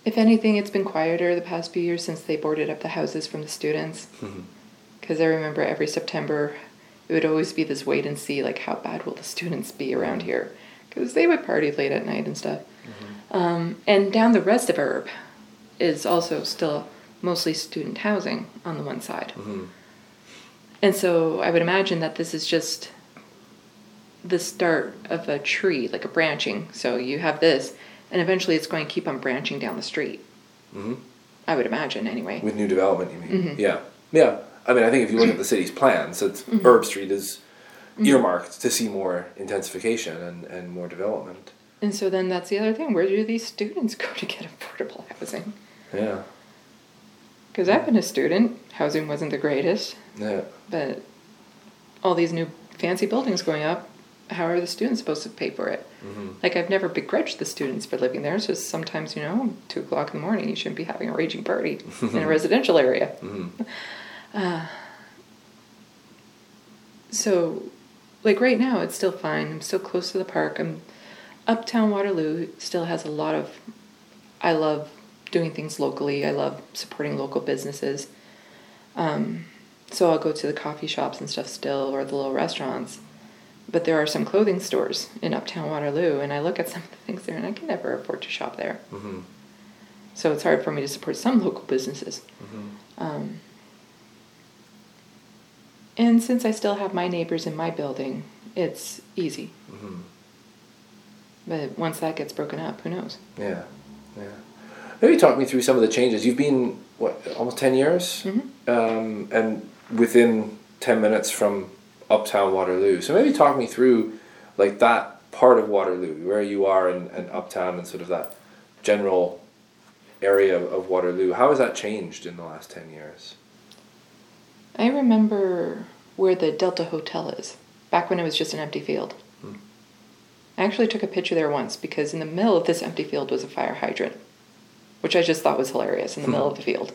if anything, it's been quieter the past few years since they boarded up the houses from the students. Mm-hmm. Because I remember every September, it would always be this wait and see, like how bad will the students be around mm-hmm. here? Because they would party late at night and stuff. Mm-hmm. Um, and down the rest of Erb is also still mostly student housing on the one side. And so I would imagine that this is just the start of a tree, like a branching. So you have this, and eventually it's going to keep on branching down the street. Mhm. I would imagine, anyway. with new development? You mean? Mm-hmm. Yeah, yeah. I mean, I think if you look at the city's plans, it's Mm-hmm. Erb Street is earmarked to see more intensification and, and more development. And so then that's the other thing. Where do these students (laughs) go to get affordable housing? Yeah, Because I've been a student, housing wasn't the greatest, yeah. but all these new fancy buildings going up, how are the students supposed to pay for it? Mm-hmm. Like, I've never begrudged the students for living there. It's just sometimes, you know, two o'clock in the morning, you shouldn't be having a raging party (laughs) in a residential area. Mhm. Uh, so like right now, it's still fine. I'm still close to the park. I'm uptown Waterloo still has a lot of. I love doing things locally. I love supporting local businesses. Um, so I'll go to the coffee shops and stuff still, or the little restaurants. But there are some clothing stores in Uptown Waterloo, and I look at some of the things there, and I can never afford to shop there. Mm-hmm. So it's hard for me to support some local businesses. Mm-hmm. Um, and since I still have my neighbors in my building, it's easy. Mm-hmm. But once that gets broken up, who knows? Yeah, yeah. Maybe talk me through some of the changes. You've been what almost ten years, Mhm. um, and within ten minutes from Uptown Waterloo. So maybe talk me through like that part of Waterloo, where you are in, in Uptown, and sort of that general area of, of Waterloo. How has that changed in the last ten years? I remember where the Delta Hotel is, back when it was just an empty field. I actually took a picture there once because in the middle of this empty field was a fire hydrant, which I just thought was hilarious in the middle of the field.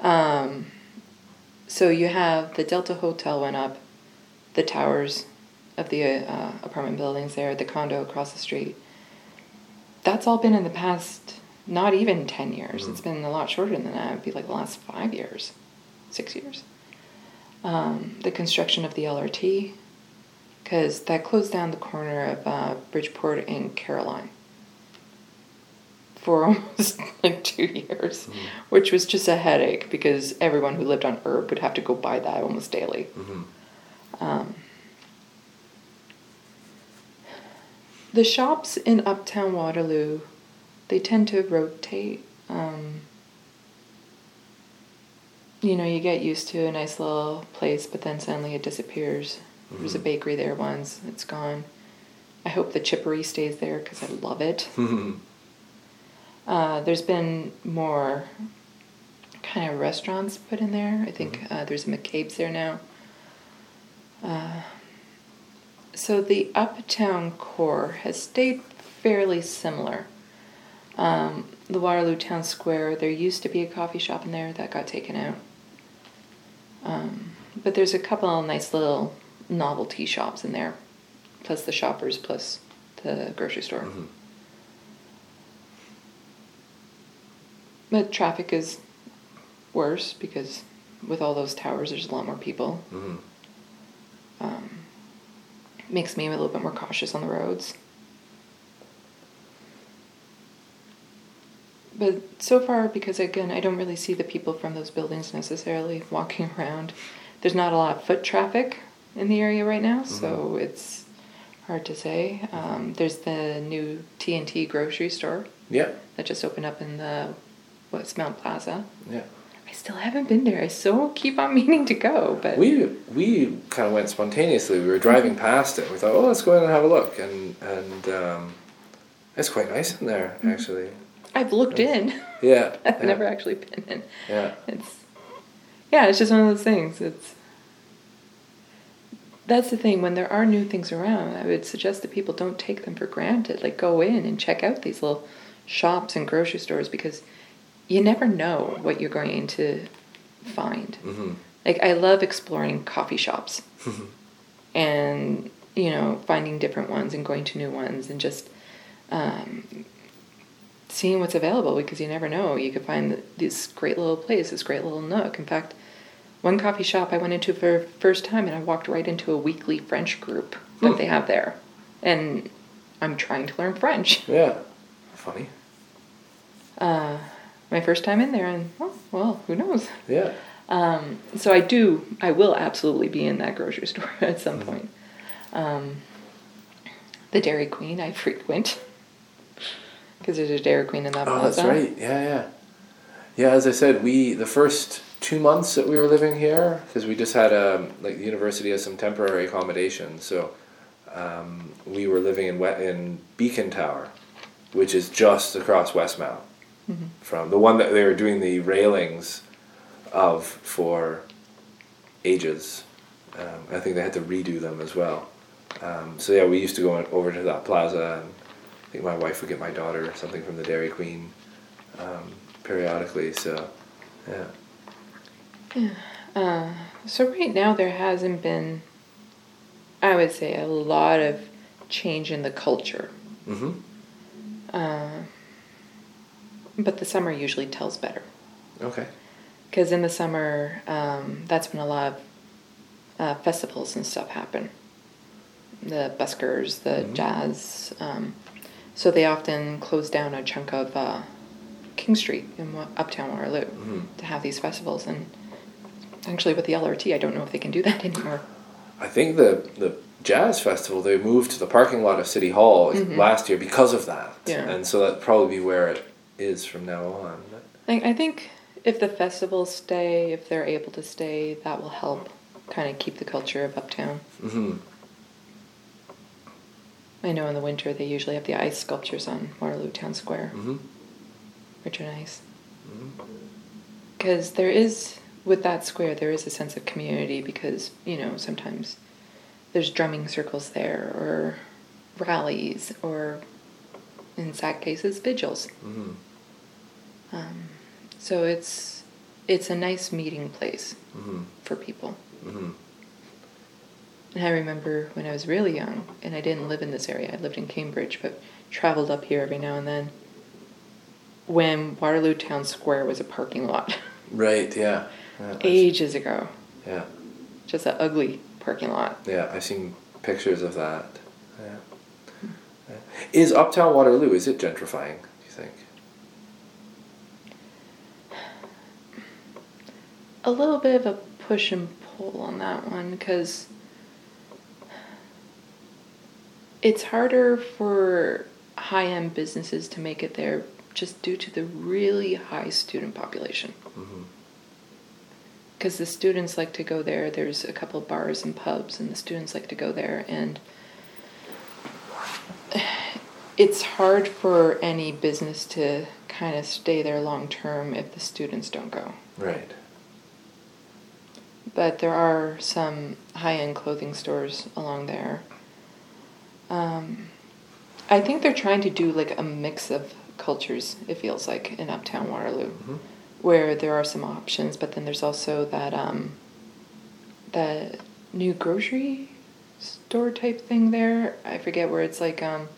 Um, so you have the Delta Hotel went up, the towers of the uh, apartment buildings there, the condo across the street. That's all been in the past, not even 10 years. It's been a lot shorter than that. It'd be like the last five years, six years. Um, the construction of the LRT, because that closed down the corner of uh, Bridgeport and Caroline for (laughs) almost like two years, which was just a headache because everyone who lived on Erb would have to go by that almost daily. Mm-hmm. Um, the shops in Uptown Waterloo, they tend to rotate. Um, you know, you get used to a nice little place, but then suddenly it disappears. There was a Mhm. bakery there once, it's gone. I hope the chippery stays there because I love it. Mm-hmm. Uh, there's been more kind of restaurants put in there. I think uh, there's a McCabe's there now. Uh, so the uptown core has stayed fairly similar. Um, the Waterloo Town Square, there used to be a coffee shop in there that got taken out. Um, but there's a couple of nice little novelty shops in there, plus the shoppers, plus the grocery store. Mm-hmm. But traffic is worse because with all those towers, there's a lot more people. Mm-hmm. Um, makes me a little bit more cautious on the roads. But so far, because again, I don't really see the people from those buildings necessarily walking (laughs) around. There's not a lot of foot traffic in the area right now, so it's hard to say. Um, there's the new T&T grocery store Yeah, that just opened up in the Westmount Plaza. yeah. I still haven't been there. I so keep on (laughs) meaning to go, but We we kind of went spontaneously. We were driving past it. We thought, oh, let's go in and have a look, and and um, it's quite nice in there actually. I've looked in. Yeah, (laughs) I've yeah, never actually been in. Yeah, It's yeah, it's just one of those things. It's that's the thing. When there are new things around, I would suggest that people don't take them for granted. Like go in and check out these little shops and grocery stores because you never know what you're going to find. hmm Like I love exploring coffee shops and you know finding different ones and going to new ones and just um, seeing what's available because you never know. You could find this great little place, this great little nook. In fact, one coffee shop I went into for the first time and I walked right into a weekly French group that Hmm. they have there, and I'm trying to learn French. (laughs) yeah. Funny. Uh, my first time in there, and well, well who knows? Yeah. Um, so I do, I will absolutely be in that grocery (laughs) store at some point. Um, the Dairy Queen I frequent because there's a Dairy Queen in that Oh, that's right. Yeah, yeah. Yeah, as I said, we the first two months that we were living here, because we just had a like the university has some temporary accommodation, so um, we were living in wet in Beacon Tower, which is just across Westmount Mm-hmm. from the one that they were doing the railings of for ages. Um, I think they had to redo them as well. Um, so yeah, we used to go over to that plaza, and I think my wife would get my daughter something from the Dairy Queen um, periodically. So yeah, Uh, so right now there hasn't been I would say a lot of change in the culture. Mm-hmm. Uh, but the summer usually tells better. Okay. Because in the summer, um, that's when a lot of uh, festivals and stuff happen. The buskers, the Mhm. jazz. Um, so they often close down a chunk of uh, King Street in Uptown Waterloo Mhm. to have these festivals. And actually, with the LRT, I don't know if they can do that anymore. I think the the jazz festival they moved to the parking lot of City Hall Mhm. last year because of that. Yeah. And so that probably be where it is from now on. I, I think if the festivals stay, if they're able to stay, that will help kind of keep the culture of Uptown. Mm-hmm. I know in the winter they usually have the ice sculptures on Waterloo Town Square, Mm-hmm. which are nice. Because there is, with that square, there is a sense of community because, you know, sometimes there's drumming circles there or rallies or, in sad cases, vigils. Mm-hmm. Um, so it's it's a nice meeting place Mm-hmm. for people. Mm-hmm. And I remember when I was really young, and I didn't live in this area. I lived in Cambridge, but traveled up here every now and then. When Waterloo Town Square was a parking lot, Right. Yeah. Yeah. Ages ago, Yeah. just an ugly parking lot. Yeah. I've seen pictures of that. Yeah. Yeah. Is Uptown Waterloo is it gentrifying? Do you think? A little bit of a push and pull on that one because it's harder for high end businesses to make it there just due to the really high student population. Mm-hmm. Because the students like to go there. There's a couple bars and pubs, and the students like to go there, and (sighs) it's hard for any business to kind of stay there long term if the students don't go. Right. But there are some high end clothing stores along there. Um, I think they're trying to do like a mix of cultures, it feels like, in Uptown Waterloo. Mm-hmm. Where there are some options, but then there's also that um, that new grocery store type thing there. I forget where it's like um,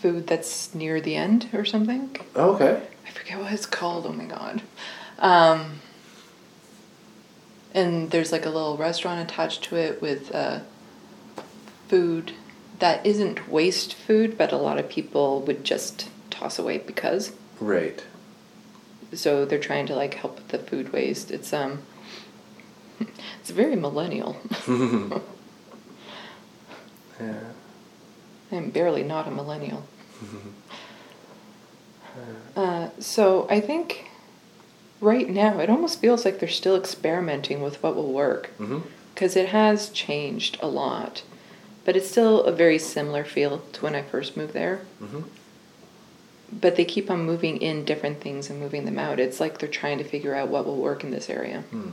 food that's near the end or something. Oh, okay. I forget what it's called. Oh my god. Um, and there's like a little restaurant attached to it with uh, food that isn't waste food, but a lot of people would just toss away because. Right. So they're trying to like help with the food waste. It's um, (laughs) it's very millennial. (laughs) Yeah. (laughs) I'm barely not a millennial. Uh, so I think right now it almost feels like they're still experimenting with what will work Mm-hmm. because it has changed a lot, but it's still a very similar feel to when I first moved there. Mm-hmm. But they keep on moving in different things and moving them out. It's like they're trying to figure out what will work in this area. Hmm.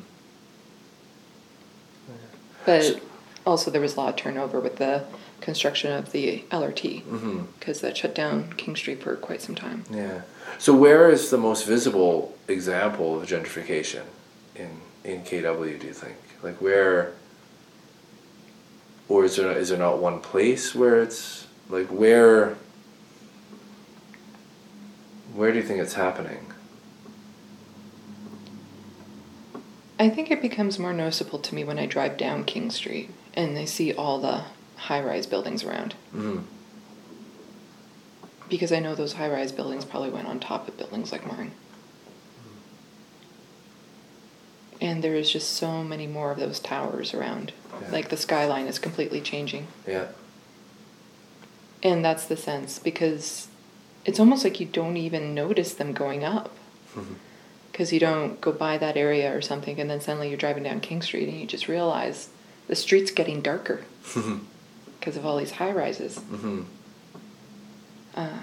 But also there was a lot of turnover with the construction of the LRT Mm-hmm. because that shut down King Street for quite some time. Yeah. So where is the most visible example of gentrification in in KW? Do you think? Like where? Or is there is there not one place where it's like where? Where do you think it's happening? I think it becomes more noticeable to me when I drive down King Street and I see all the high rise buildings around. Mm-hmm. Because I know those high rise buildings probably went on top of buildings like mine. And there is just so many more of those towers around. Yeah. Like the skyline is completely changing. Yeah. And that's the sense because it's almost like you don't even notice them going up. Because you don't go by that area or something, and then suddenly you're driving down King Street and you just realize the street's getting darker because of all these high rises. mm-hmm. Uh,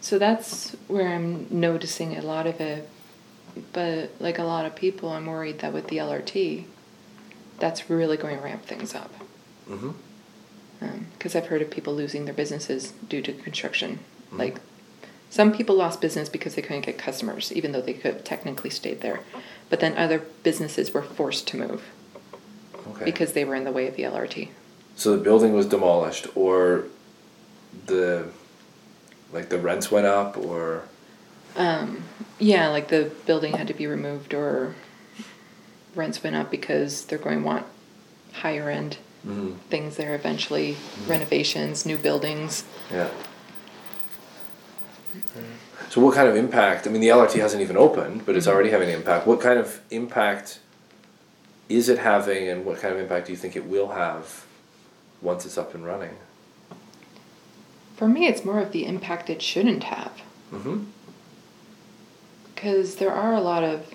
so that's where I'm noticing a lot of it. But like a lot of people, I'm worried that with the LRT, that's really going to ramp things up. Mm-hmm. Because I've heard of people losing their businesses due to construction. Mhm. Like some people lost business because they couldn't get customers, even though they could have technically stayed there. But then other businesses were forced to move Okay. because they were in the way of the LRT. So the building was demolished, or the like the rents went up, or Um, yeah, like the building had to be removed or rents went up because they're going to want higher end Mhm. things there eventually, renovations, new buildings. yeah. So what kind of impact? I mean, the LRT hasn't even opened, but it's already having an impact. What kind of impact is it having, and what kind of impact do you think it will have once it's up and running? For me, it's more of the impact it shouldn't have. Mm-hmm. Because there are a lot of,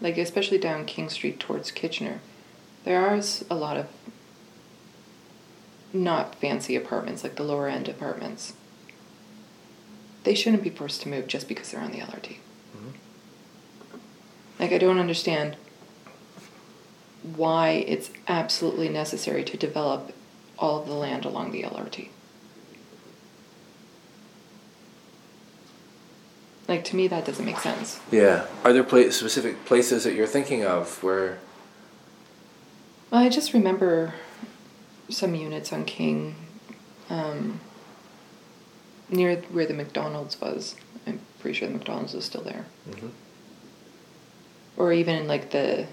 like, especially down King Street towards Kitchener, there are a lot of not fancy apartments, like the lower end apartments. They shouldn't be forced to move just because they're on the LRT. Mm-hmm. Like, I don't understand why it's absolutely necessary to develop all of the land along the LRT. Like, to me, that doesn't make sense. Yeah. Are there pla- specific places that you're thinking of where? Well, I just remember some units on King, um, near where the McDonald's was. I'm pretty sure the McDonald's is still there. Mhm. Or even in like the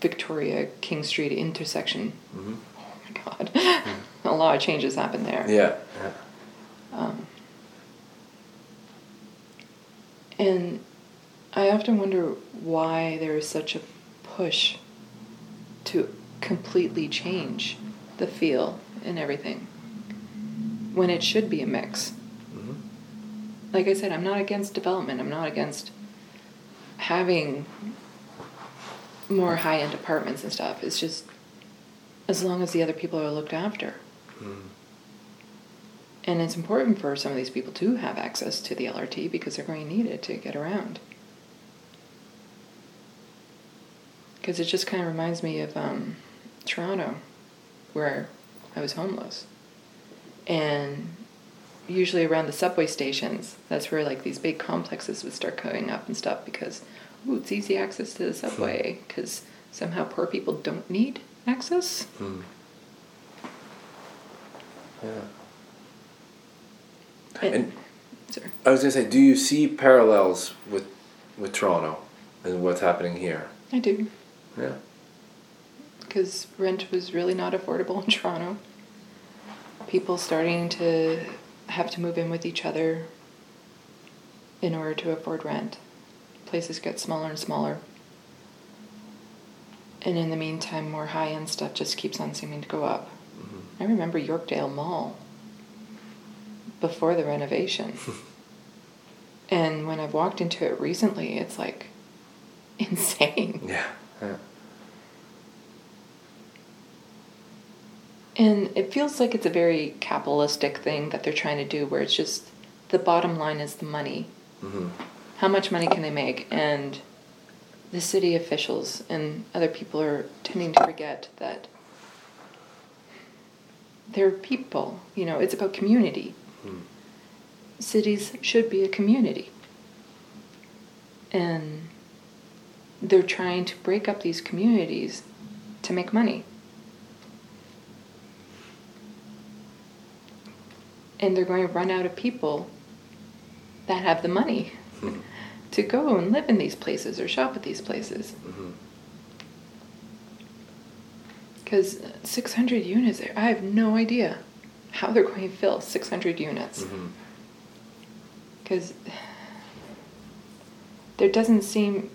Victoria King Street intersection. Mhm. Oh my god. (laughs) a lot of changes happened there. Yeah. yeah. Um, and I often wonder why there is such a push to completely change the feel and everything when it should be a mix. Mhm. Like I said, I'm not against development, I'm not against having more high end apartments and stuff. It's just as long as the other people are looked after. Mm. And it's important for some of these people to have access to the LRT because they're going to need it to get around. Because it just kind of reminds me of um, Toronto, where I was homeless. And usually around the subway stations, that's where like these big complexes would start going up and stuff because, ooh, it's easy access to the subway because somehow poor people don't need access. Mm. Yeah. And, And- sorry. I was gonna say, do you see parallels with with Toronto and what's happening here? I do. Yeah. Because rent was really not affordable in Toronto. People starting to have to move in with each other in order to afford rent. Places get smaller and smaller. And in the meantime, more high end stuff just keeps on seeming to go up. Mm-hmm. I remember Yorkdale Mall before the renovation. (laughs) and when I've walked into it recently, it's like (laughs) insane. Yeah. Yeah. And it feels like it's a very capitalistic thing that they're trying to do, where it's just the bottom line is the money. Mm-hmm. How much money can they make? And the city officials and other people are tending to forget that they're people. You know, it's about community. Mm. Cities should be a community. And they're trying to break up these communities to make money. And they're going to run out of people that have the money Mhm. (laughs) to go and live in these places or shop at these places. Because 600 units, there, I have no idea how they're going to fill 600 units. Because there doesn't seem,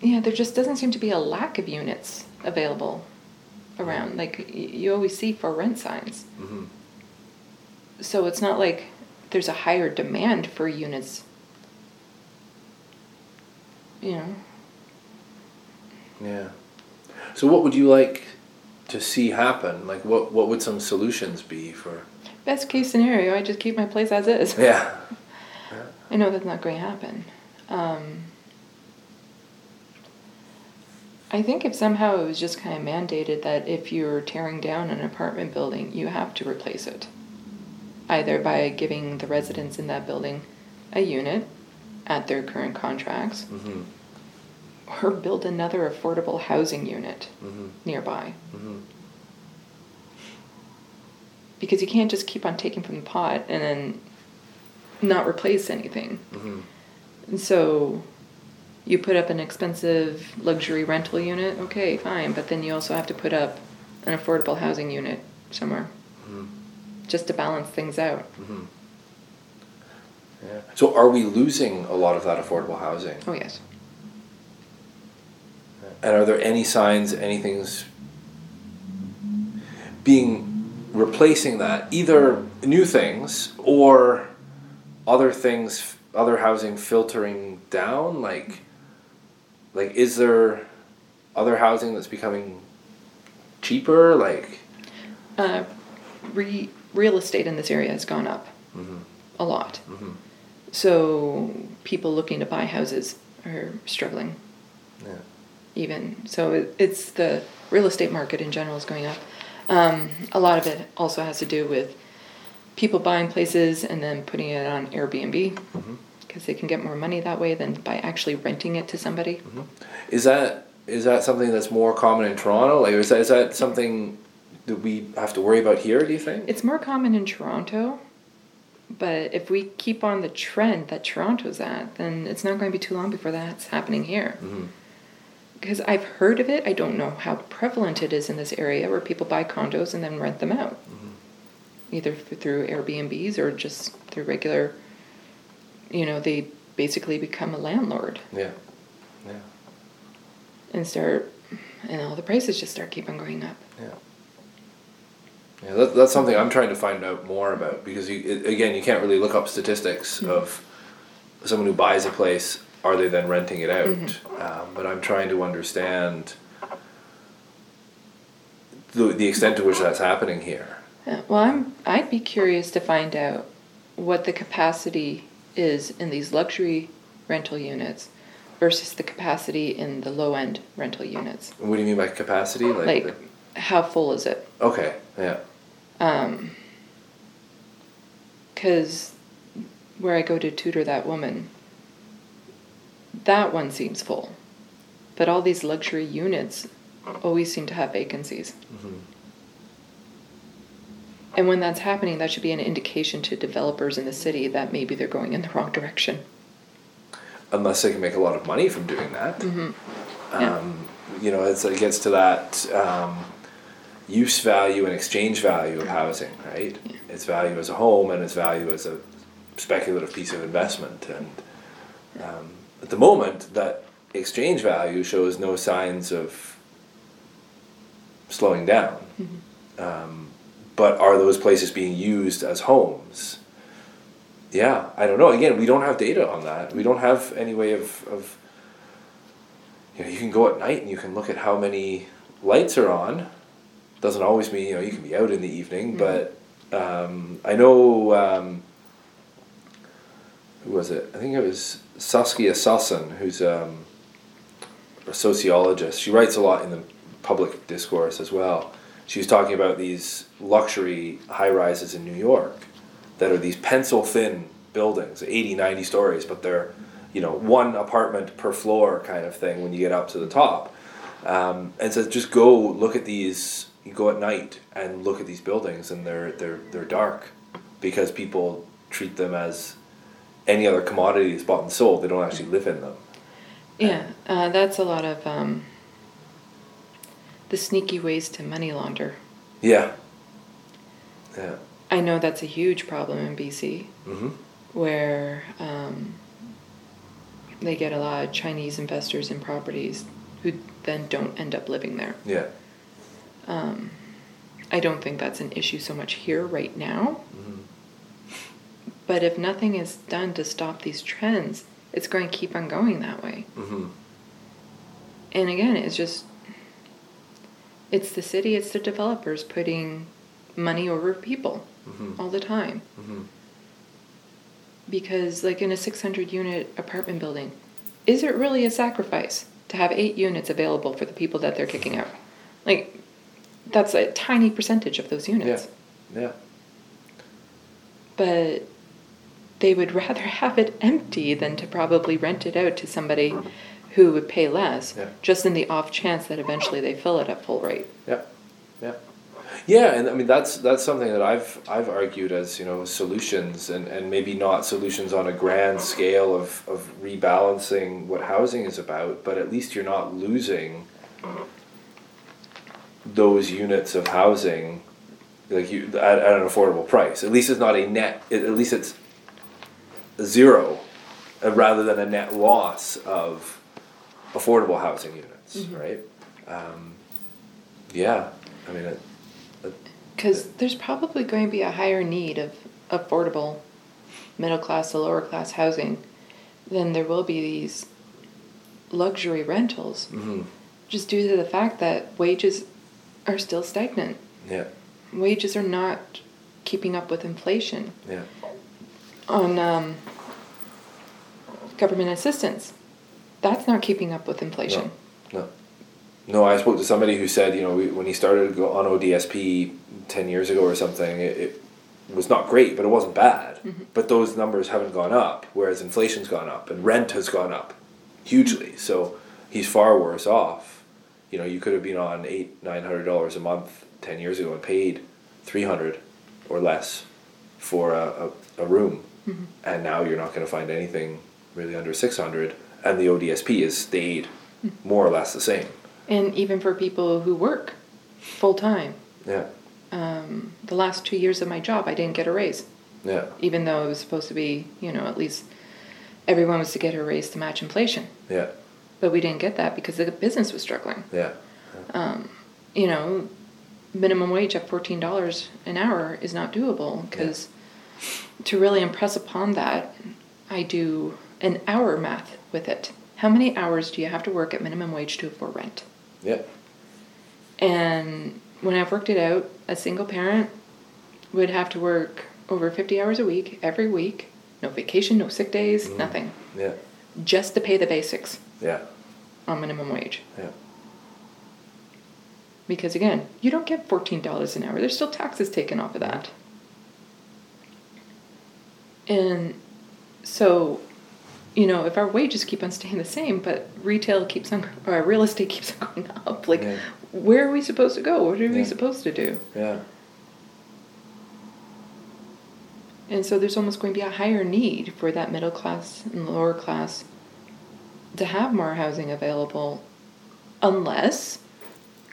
yeah, there just doesn't seem to be a lack of units available around. Like you always see for rent signs. Mhm. So it's not like there's a higher demand for units. You know, Yeah. So what would you like to see happen? Like what what would some solutions be for best case scenario, I just keep my place as is. Yeah. (laughs) I know that's not going to happen. Um, I think if somehow it was just kind of mandated that if you're tearing down an apartment building, you have to replace it. Either by giving the residents in that building a unit at their current contracts, Mhm. or build another affordable housing unit Mhm. nearby. Mhm. Because you can't just keep on taking from the pot and then not replace anything. Mhm. And so you put up an expensive luxury rental unit, okay, fine, but then you also have to put up an affordable housing unit somewhere Mhm. just to balance things out. Mhm. Yeah. So are we losing a lot of that affordable housing? Oh, yes. And are there any signs, anything's being replacing that, either new things or other things, other housing filtering down? Like, like is there other housing that's becoming cheaper? Like, Uh, re- real estate in this area has gone up Mhm. a lot. Mhm. So people looking to buy houses are struggling yeah, even. So it, it's the real estate market in general is going up. Um, a lot of it also has to do with people buying places and then putting it on Airbnb because they can get more money that way than by actually renting it to somebody. is that is that something that's more common in Toronto? Like, is that is that something that we have to worry about here? Do you think? It's more common in Toronto, but if we keep on the trend that Toronto's at, then it's not going to be too long before that's happening here. Mhm. Because I've heard of it, I don't know how prevalent it is in this area where people buy condos and then rent them out, either f- through Airbnbs or just through regular. You know, they basically become a landlord Yeah, yeah, and start, and all the prices just start keep on going up. yeah. Yeah, that, that's something I'm trying to find out more about because you it, again you can't really look up statistics of someone who buys a place. Are they then renting it out? Um, but I'm trying to understand the the extent to which that's happening here. Yeah, well, I'm. I'd be curious to find out what the capacity is in these luxury rental units versus the capacity in the low end rental units. What do you mean by capacity? Like, Like, the- how full is it? okay, yeah, Um, because where I go to tutor that woman, that one seems full, but all these luxury units always seem to have vacancies. Mhm. And when that's happening, that should be an indication to developers in the city that maybe they're going in the wrong direction. unless they can make a lot of money from doing that. Yeah. Um, you know, it's, it gets to that um, use value and exchange value of housing, right? Yeah. Its value as a home and its value as a speculative piece of investment. And um, at the moment, that exchange value shows no signs of slowing down. Um, but are those places being used as homes? Yeah, I don't know. Again, we don't have data on that. We don't have any way of, of you know, you can go at night and you can look at how many lights are on. Doesn't always mean, you know, you can be out in the evening, but um, I know, um, who was it? I think it was Saskia Sassen, who's um, a sociologist. She writes a lot in the public discourse as well. She was talking about these luxury high rises in New York that are these pencil thin buildings, 80, 90 stories, but they're, you know, one apartment per floor kind of thing when you get up to the top. Um, and so just go look at these, you go at night and look at these buildings and they're, they're, they're dark because people treat them as any other commodity that's bought and sold. They don't actually live in them. Yeah, uh, that's a lot of um, the sneaky ways to money launder. Yeah. Yeah. I know that's a huge problem in BC Mm-hmm. where um, they get a lot of Chinese investors in properties who then don't end up living there. Yeah. Um, I don't think that's an issue so much here right now. Mhm. But if nothing is done to stop these trends, it's going to keep on going that way. Mm-hmm. And again, it's just it's the city, it's the developers putting money over people Mhm. all the time. Mm-hmm. Because like in a 600 unit apartment building, is it really a sacrifice to have 8 units available for the people that they're kicking out? Like that's a tiny percentage of those Yeah. units. Yeah. but they would (laughs) rather have it empty than to probably rent it out to somebody who would pay less, Yeah. just in the off chance that eventually they fill it at full rate. Yeah, yeah, yeah, and I mean that's that's something that I've I've argued as you know solutions, and, and maybe not solutions on a grand scale of of rebalancing what housing is about, but at least you're not losing those units of housing, like you at, at an affordable price. At least it's not a net. At at least it's zero, uh, rather than a net loss of affordable housing units, right? Um, yeah, I mean, Because there's probably going to be a higher need of affordable middle class to lower class housing than there will be these luxury rentals, mhm, just due to the fact that wages are still stagnant. yeah, Wages are not keeping up with inflation. yeah, On um, government assistance, that's not keeping up with inflation. no, no. I spoke to somebody who said, you know, we, when he started to go on ODSP ten years ago or something, it, it was not great, but it wasn't bad. Mm-hmm. But those numbers haven't gone up, whereas inflation's gone up and rent has gone up hugely. So he's far worse off. You know, you could have been on eight, nine hundred dollars a month ten years ago and paid three hundred or less for a, a, a room, mm-hmm. and now you're not going to find anything really under six hundred, and the ODSP has stayed more or less the same. And even for people who work full time, Yeah, um, the last two years of my job, I didn't get a raise. yeah, even though it was supposed to be, you know, at least everyone was to get a raise to match inflation. yeah, But we didn't get that because the business was struggling. yeah, You know, minimum wage at $14 an hour is not doable because to really impress upon that, I do an hour math with it. How many hours do you have to work at minimum wage to afford rent? Yep. And when I've worked it out, a single parent would have to work over 50 hours a week every week, no vacation, no sick days, mm-hmm. nothing, yeah, just to pay the basics yeah, on minimum wage. yeah. Because again, you don't get $14 an hour, there's still taxes taken off of mm-hmm. that. And so, you know, if our wages keep on staying the same, but retail keeps on, or real estate (laughs) keeps on going up, like, Yeah. where are we supposed to go? What are we supposed to do? Yeah, And so there's almost going to be a higher need for that middle class and lower class to have more housing available unless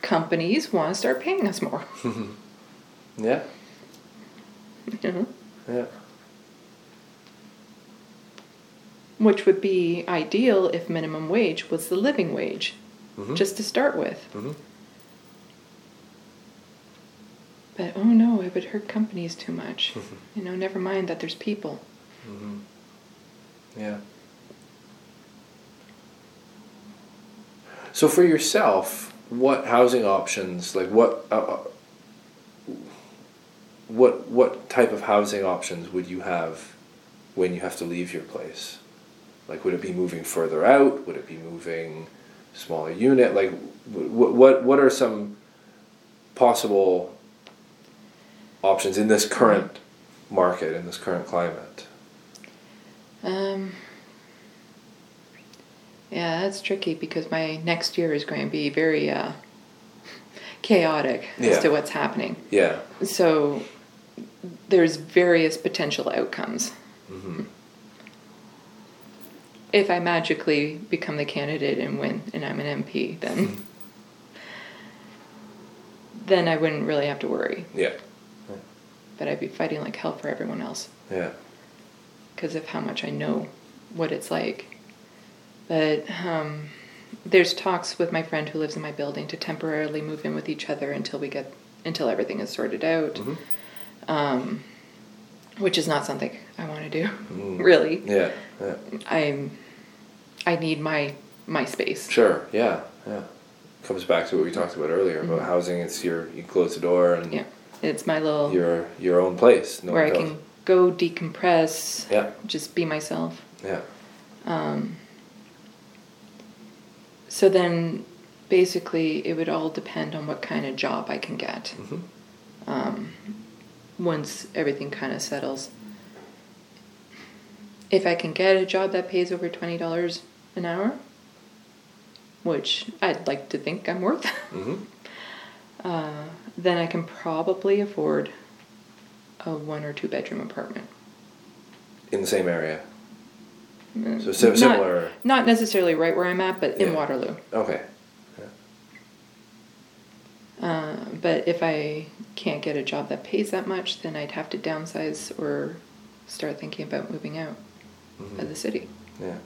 companies want to start paying us more. (laughs) yeah, (laughs) you know? yeah, Which would be ideal if minimum wage was the living wage, Mhm. just to start with. Mhm. But oh no, it would hurt companies too much. (laughs) you know, never mind that there's people. yeah. So for yourself, what housing options, like what, uh, uh, what what type of housing options would you have when you have to leave your place? Like, would it be moving further out? Would it be moving smaller unit? Like, what what what are some possible options in this current market in this current climate? Um, yeah, that's tricky because my next year is going to be very uh, chaotic Yeah. as to what's happening. Yeah. So there's various potential outcomes. hmm If I magically become the candidate and win, and I'm an MP, then then I wouldn't really have to worry. Yeah. But I'd be fighting like hell for everyone else. Yeah. because of how much I know what it's like. But um, there's talks with my friend who lives in my building to temporarily move in with each other until we get until everything is sorted out, Mhm. um, which is not something I want to do. Mm. (laughs) Really, Yeah. Yeah. I'm I need my my space. Sure. Yeah. Yeah. Comes back to what we talked about earlier about housing. It's your you close the door and Mm-hmm. Yeah, it's my little your your own place. No where I can go decompress, Yeah. just be myself. Yeah. Um, so then, basically, it would all depend on what kind of job I can get Mhm. um, once everything kind of settles. If I can get a job that pays over twenty dollars an hour, which I'd like to think I'm worth, Mm-hmm. (laughs) uh, then I can probably afford a one or two bedroom apartment. In the same area. Mm, So si- not- similar. Not necessarily right where I'm at, but in Yeah. Waterloo. Okay. Uh, but if I can't get a job that pays that much, then I'd have to downsize or start thinking about moving out Mhm. of the city. Yeah.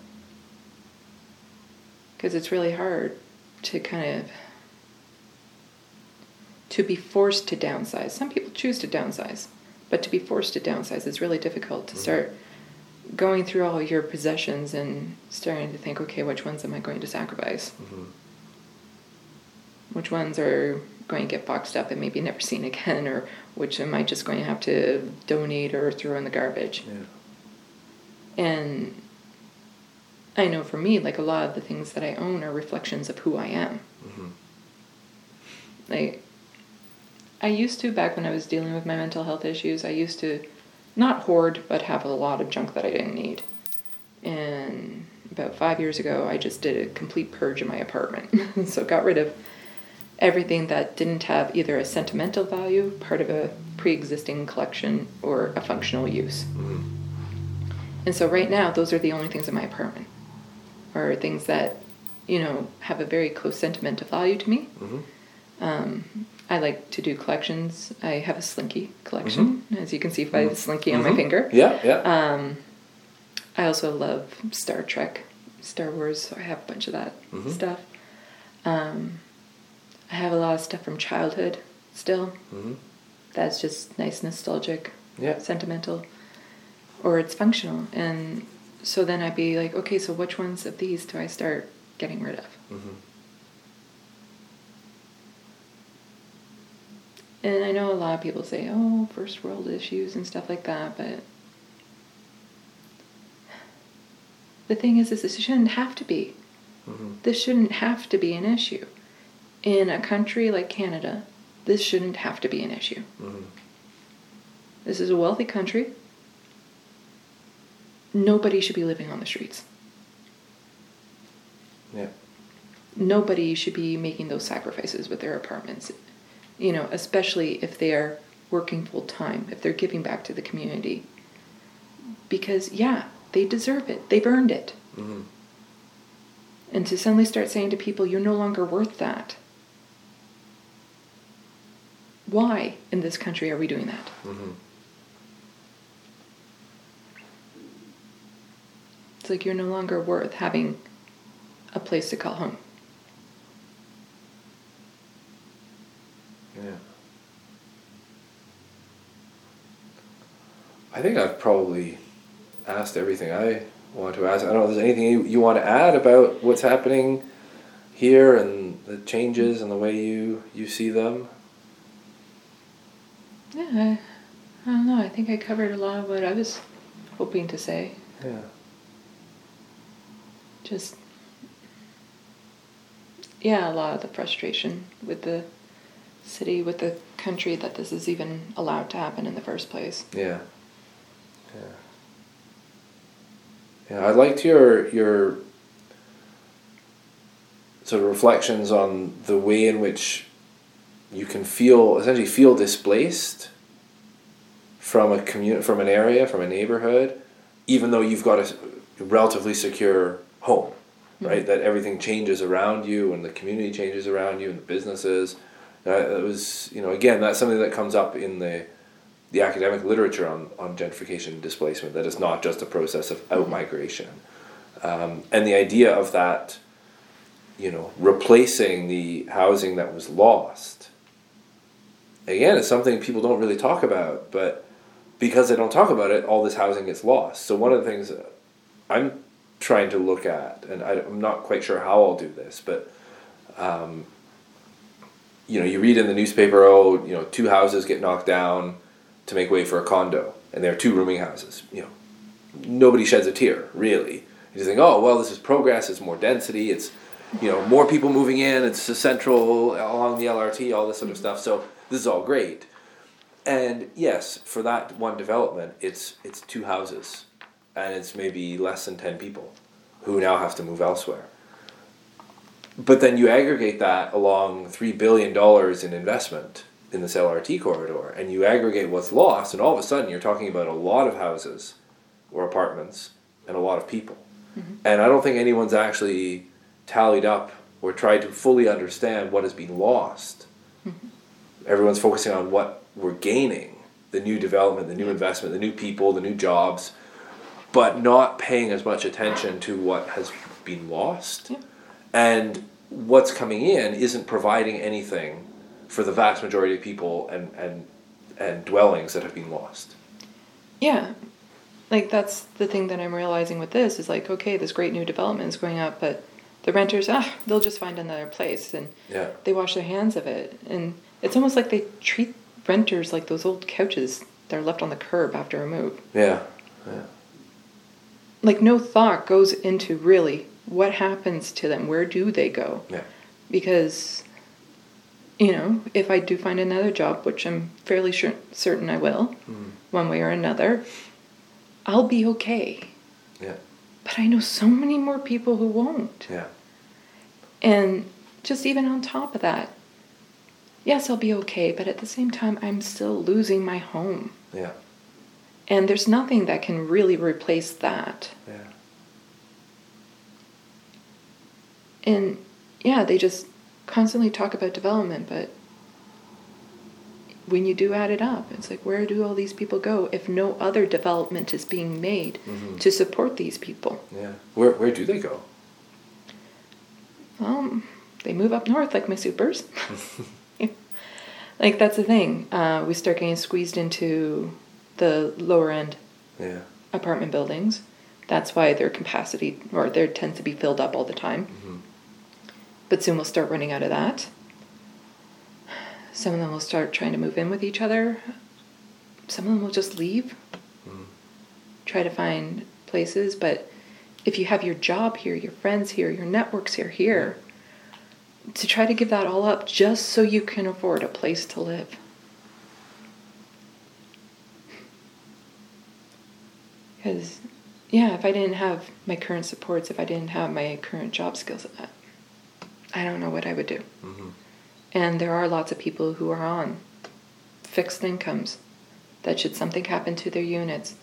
Because it's really hard to kind of to be forced to downsize. Some people choose to downsize, but to be forced to downsize is really difficult to Mhm. start going through all your possessions and starting to think, okay, which ones am I going to sacrifice? Mm-hmm. which ones are going to get boxed up and maybe never seen (laughs) again, or which am I just going to have to donate or throw in the garbage? Yeah. And I know for me, like a lot of the things that I own are reflections of who I am. Mm-hmm. Like, I used to, back when I was dealing with my mental health issues, I used to not hoard, but have a lot of junk that I didn't need. And about five years ago, I just did a complete purge in my apartment. (laughs) so got rid of everything that didn't have either a sentimental value, part of a pre existing collection, or a functional use. Mm-hmm. And so right now, those are the only things in my apartment, are things that, you know, have a very close sentimental value to me. Mm-hmm. Um, I like to do collections. I have a slinky collection, as you can see by the slinky on my Mhm. finger. Yeah. Yeah. Um, I also love Star Trek, Star Wars. So I have a bunch of that Mhm. stuff. Um, I have a lot of stuff from childhood still. mm-hmm. That's just nice, nostalgic, Yeah. sentimental, or it's functional. And so then I'd be like, okay, so which ones of these do I start getting rid of? Mm-hmm. And I know a lot of people say, oh, first world issues and stuff like that, but the thing is, is this shouldn't have to be. Mm-hmm. This shouldn't have to be an issue. In a country like Canada, this shouldn't have to be an issue. Mm-hmm. This is a wealthy country. Nobody should be living on the streets. Yeah. Nobody should be making those sacrifices with their apartments. You know, especially if they are working full time, if they're giving back to the community. Because, yeah, they deserve it. They've earned it. Mm-hmm. And to suddenly start saying to people, you're no longer worth that. Why in this country are we doing that? Mm-hmm. It's like you're no longer worth having a place to call home. Yeah. I think I've probably asked everything I want to ask. I don't know if there's anything you, you want to add about what's happening here and the changes and the way you, you see them. Yeah, I, I don't know. I think I covered a lot of what I was hoping to say. Yeah. Just, yeah, a lot of the frustration with the city, with the country that this is even allowed to happen in the first place. Yeah. Yeah. Yeah, I liked your your sort of reflections on the way in which you can feel essentially feel displaced from a community from an area from a neighborhood even though you've got a relatively secure home right? That everything changes around you and the community changes around you and the businesses. Uh, it was you know again that's something that comes up in the the academic literature on, on gentrification and displacement that it's not just a process of out migration um, and the idea of that you know replacing the housing that was lost again it's something people don't really talk about but because they don't talk about it all this housing gets lost. So one of the things i'm trying to look at and I, i'm not quite sure how i'll do this but um, you know you read in the newspaper oh you know two houses get knocked down to make way for a condo and they're two rooming houses you know. Nobody sheds a tear really. You think oh well this is progress it's more density it's you know more people moving in it's central along the lrt all this sort of stuff so this is all great. And yes for that one development it's it's two houses and it's maybe less than 10 people who now have to move elsewhere But then you aggregate that along three billion dollars in investment in this LRT corridor, and you aggregate what's lost, and all of a sudden you're talking about a lot of houses or apartments and a lot of people. Mm-hmm. And I don't think anyone's actually tallied up or tried to fully understand what has been lost. Mm-hmm. Everyone's focusing on what we're gaining the new development, the new investment, the new people, the new jobs, but not paying as much attention to what has been lost. Yeah. And what's coming in isn't providing anything for the vast majority of people and, and, and dwellings that have been lost. Yeah. Like that's the thing that I'm realizing with this is like, okay, this great new development is going up, but the renters, ah, they'll just find another place and Yeah. they wash their hands of it. And it's almost like they treat renters like those old couches that are left on the curb after a move. Yeah. Yeah. Like no thought goes into really what happens to them. Where do they go? Yeah. Because, you know, if I do find another job, which I'm fairly sure, certain I will, mm-hmm. one way or another, I'll be okay. Yeah. But I know so many more people who won't. Yeah. And just even on top of that, yes, I'll be okay, but at the same time, I'm still losing my home. Yeah. And there's nothing that can really replace that. Yeah. And yeah, they just constantly talk about development, but when you do add it up, it's like, where do all these people go if no other development is being made Mhm. to support these people? Yeah. Where where do they go? Um, they move up north like my supers. (laughs) (laughs) like that's the thing. Uh, we start getting squeezed into the lower end Yeah. apartment buildings. That's why their capacity or there tends to be filled up all the time. Mhm. But soon we'll start running out of that. Some of them will start trying to move in with each other. Some of them will just leave, Mhm. try to find places. But if you have your job here, your friends here, your networks here, here, to try to give that all up just so you can afford a place to live. Because, yeah, if I didn't have my current supports, if I didn't have my current job skills, I- don't know what I would do. Mhm. And there are lots of people who are on fixed incomes that should something happen to their units,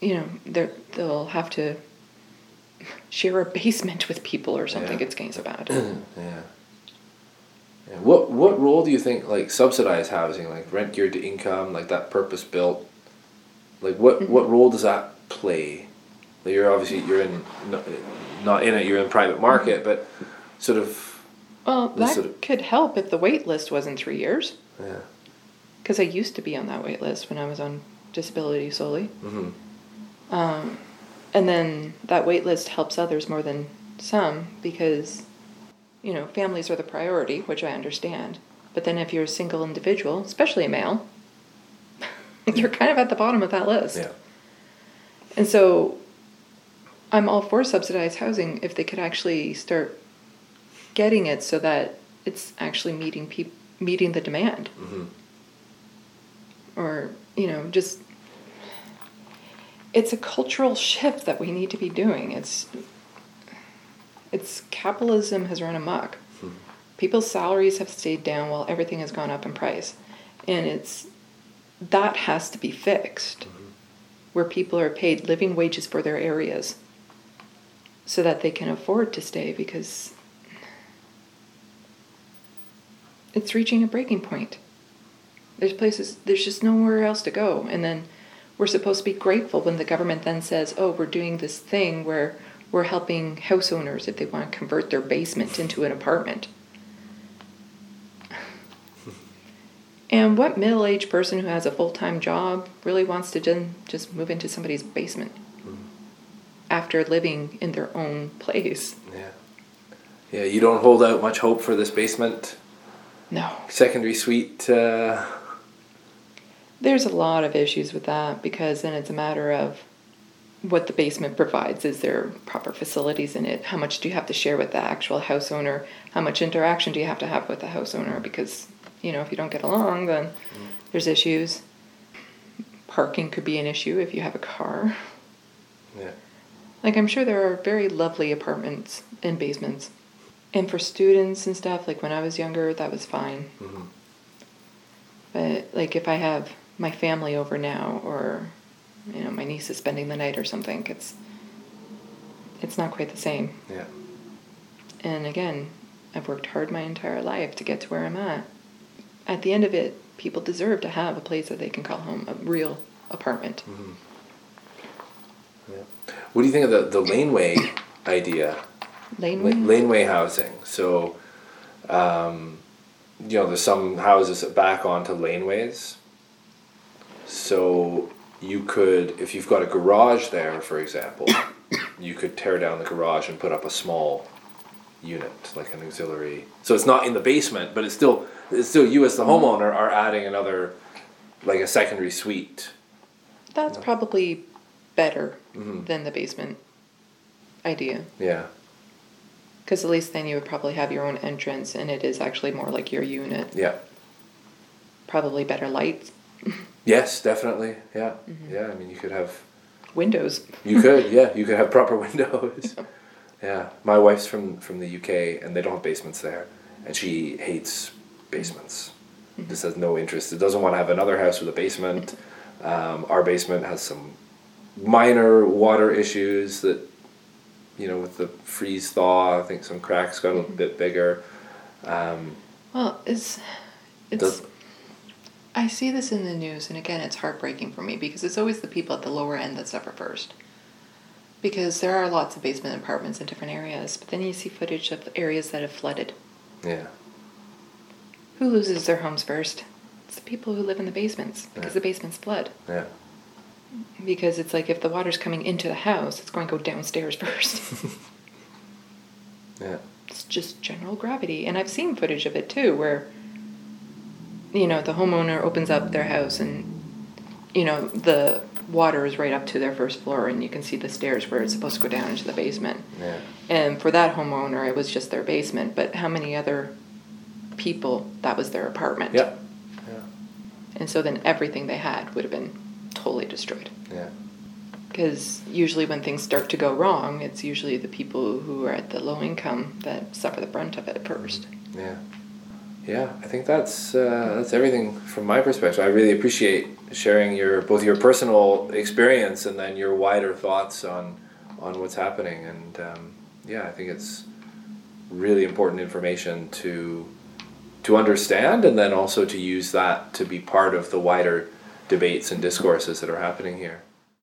you know, they're, they'll have to share a basement with people or something. Yeah. It's getting so bad. yeah. Yeah. What what role do you think like subsidized housing, like rent geared to income, like that purpose built, like what Mm-hmm. what role does that play? Like you're obviously you're in not, not in it, you're in private market, but sort of Well, that sort of- could help if the wait list wasn't three years. yeah. Because I used to be on that wait list when I was on disability solely. Mm-hmm. Um, and then that wait list helps others more than some because, you know, families are the priority, which I understand. But then if you're a single individual, especially a male, (laughs) you're kind of at the bottom of that list. Yeah. And so I'm all for subsidized housing if they could actually start getting it so that it's actually meeting peop- meeting the demand. hmm Or, you know, just it's a cultural shift that we need to be doing. It's it's capitalism has run amok. People's salaries have stayed down while everything has gone up in price. And it's that has to be fixed. Mm-hmm. Where people are paid living wages for their areas so that they can afford to stay because it's reaching a breaking point. There's places, there's just nowhere else to go. And then we're supposed to be grateful when the government then says, oh, we're doing this thing where we're helping house owners if they want to convert their basement into an apartment. And what middle aged person who has a full time job really wants to just move into somebody's basement after living in their own place? Yeah. Yeah, you don't hold out much hope for this basement No. secondary suite. Uh, There's a lot of issues with that because then it's a matter of what the basement provides. Is there proper facilities in it? How much do you have to share with the actual house owner? How much interaction do you have to have with the house owner? Because, you know, if you don't get along, then there's issues. Parking could be an issue if you have a car. yeah. Like I'm sure there are very lovely apartments and basements. And for students and stuff, like when I was younger, that was fine. Mm-hmm. But like if I have my family over now or you know, my niece is spending the night or something, it's it's not quite the same. Yeah. And again, I've worked hard my entire life to get to where I'm at. At the end of it, people deserve to have a place that they can call home, a real apartment. Mm-hmm. Yeah. What do you think of the, the laneway idea? Laneway? La- laneway housing. So, um, you know, there's some houses that back onto laneways. So you could, if you've got a garage there, for example, (coughs) you could tear down the garage and put up a small unit, like an auxiliary. So it's not in the basement, but it's still, it's still you as the homeowner are adding another, like a secondary suite. That's probably better Mhm. than the basement idea. Yeah. Because at least then you would probably have your own entrance and it is actually more like your unit. Yeah. Probably better lights, (laughs) Yes, definitely. Yeah. Yeah. I mean, you could have windows. You could, (laughs) yeah, you could have proper (laughs) windows. Yeah, my wife's from from the UK, and they don't have basements there, and she hates basements. Just has no interest. It doesn't want to have another house with a basement. Um, our basement has some minor water issues that, you know, with the freeze thaw. I think some cracks got a little bit bigger. Um, Well, it's it's. Does- I see this in the news, and again, it's heartbreaking for me because it's always the people at the lower end that suffer first. Because there are lots of basement apartments in different areas, but then you see footage of areas that have flooded. yeah, Who loses their homes first? It's the people who live in the basements because Yeah. the basements flood. yeah, Because it's like if the water's coming into the house, it's going to go downstairs (laughs) first. yeah, it's just general gravity. And I've seen footage of it too, where, you know, the homeowner opens up their house and, you know, the water is right up to their first floor and you can see the stairs where it's supposed to go down into the basement. yeah, And for that homeowner, it was just their basement. But how many other people, that was their apartment? yeah, yeah, And so then everything they had would have been totally destroyed. yeah. Because usually when things start to go wrong, it's usually the people who are at the low income that suffer the brunt of it first. Yeah, yeah. I think that's uh, that's everything from my perspective. I really appreciate sharing your both your personal experience and then your wider thoughts on on what's happening. And um, yeah, I think it's really important information to to understand, and then also to use that to be part of the wider debates and discourses that are happening here.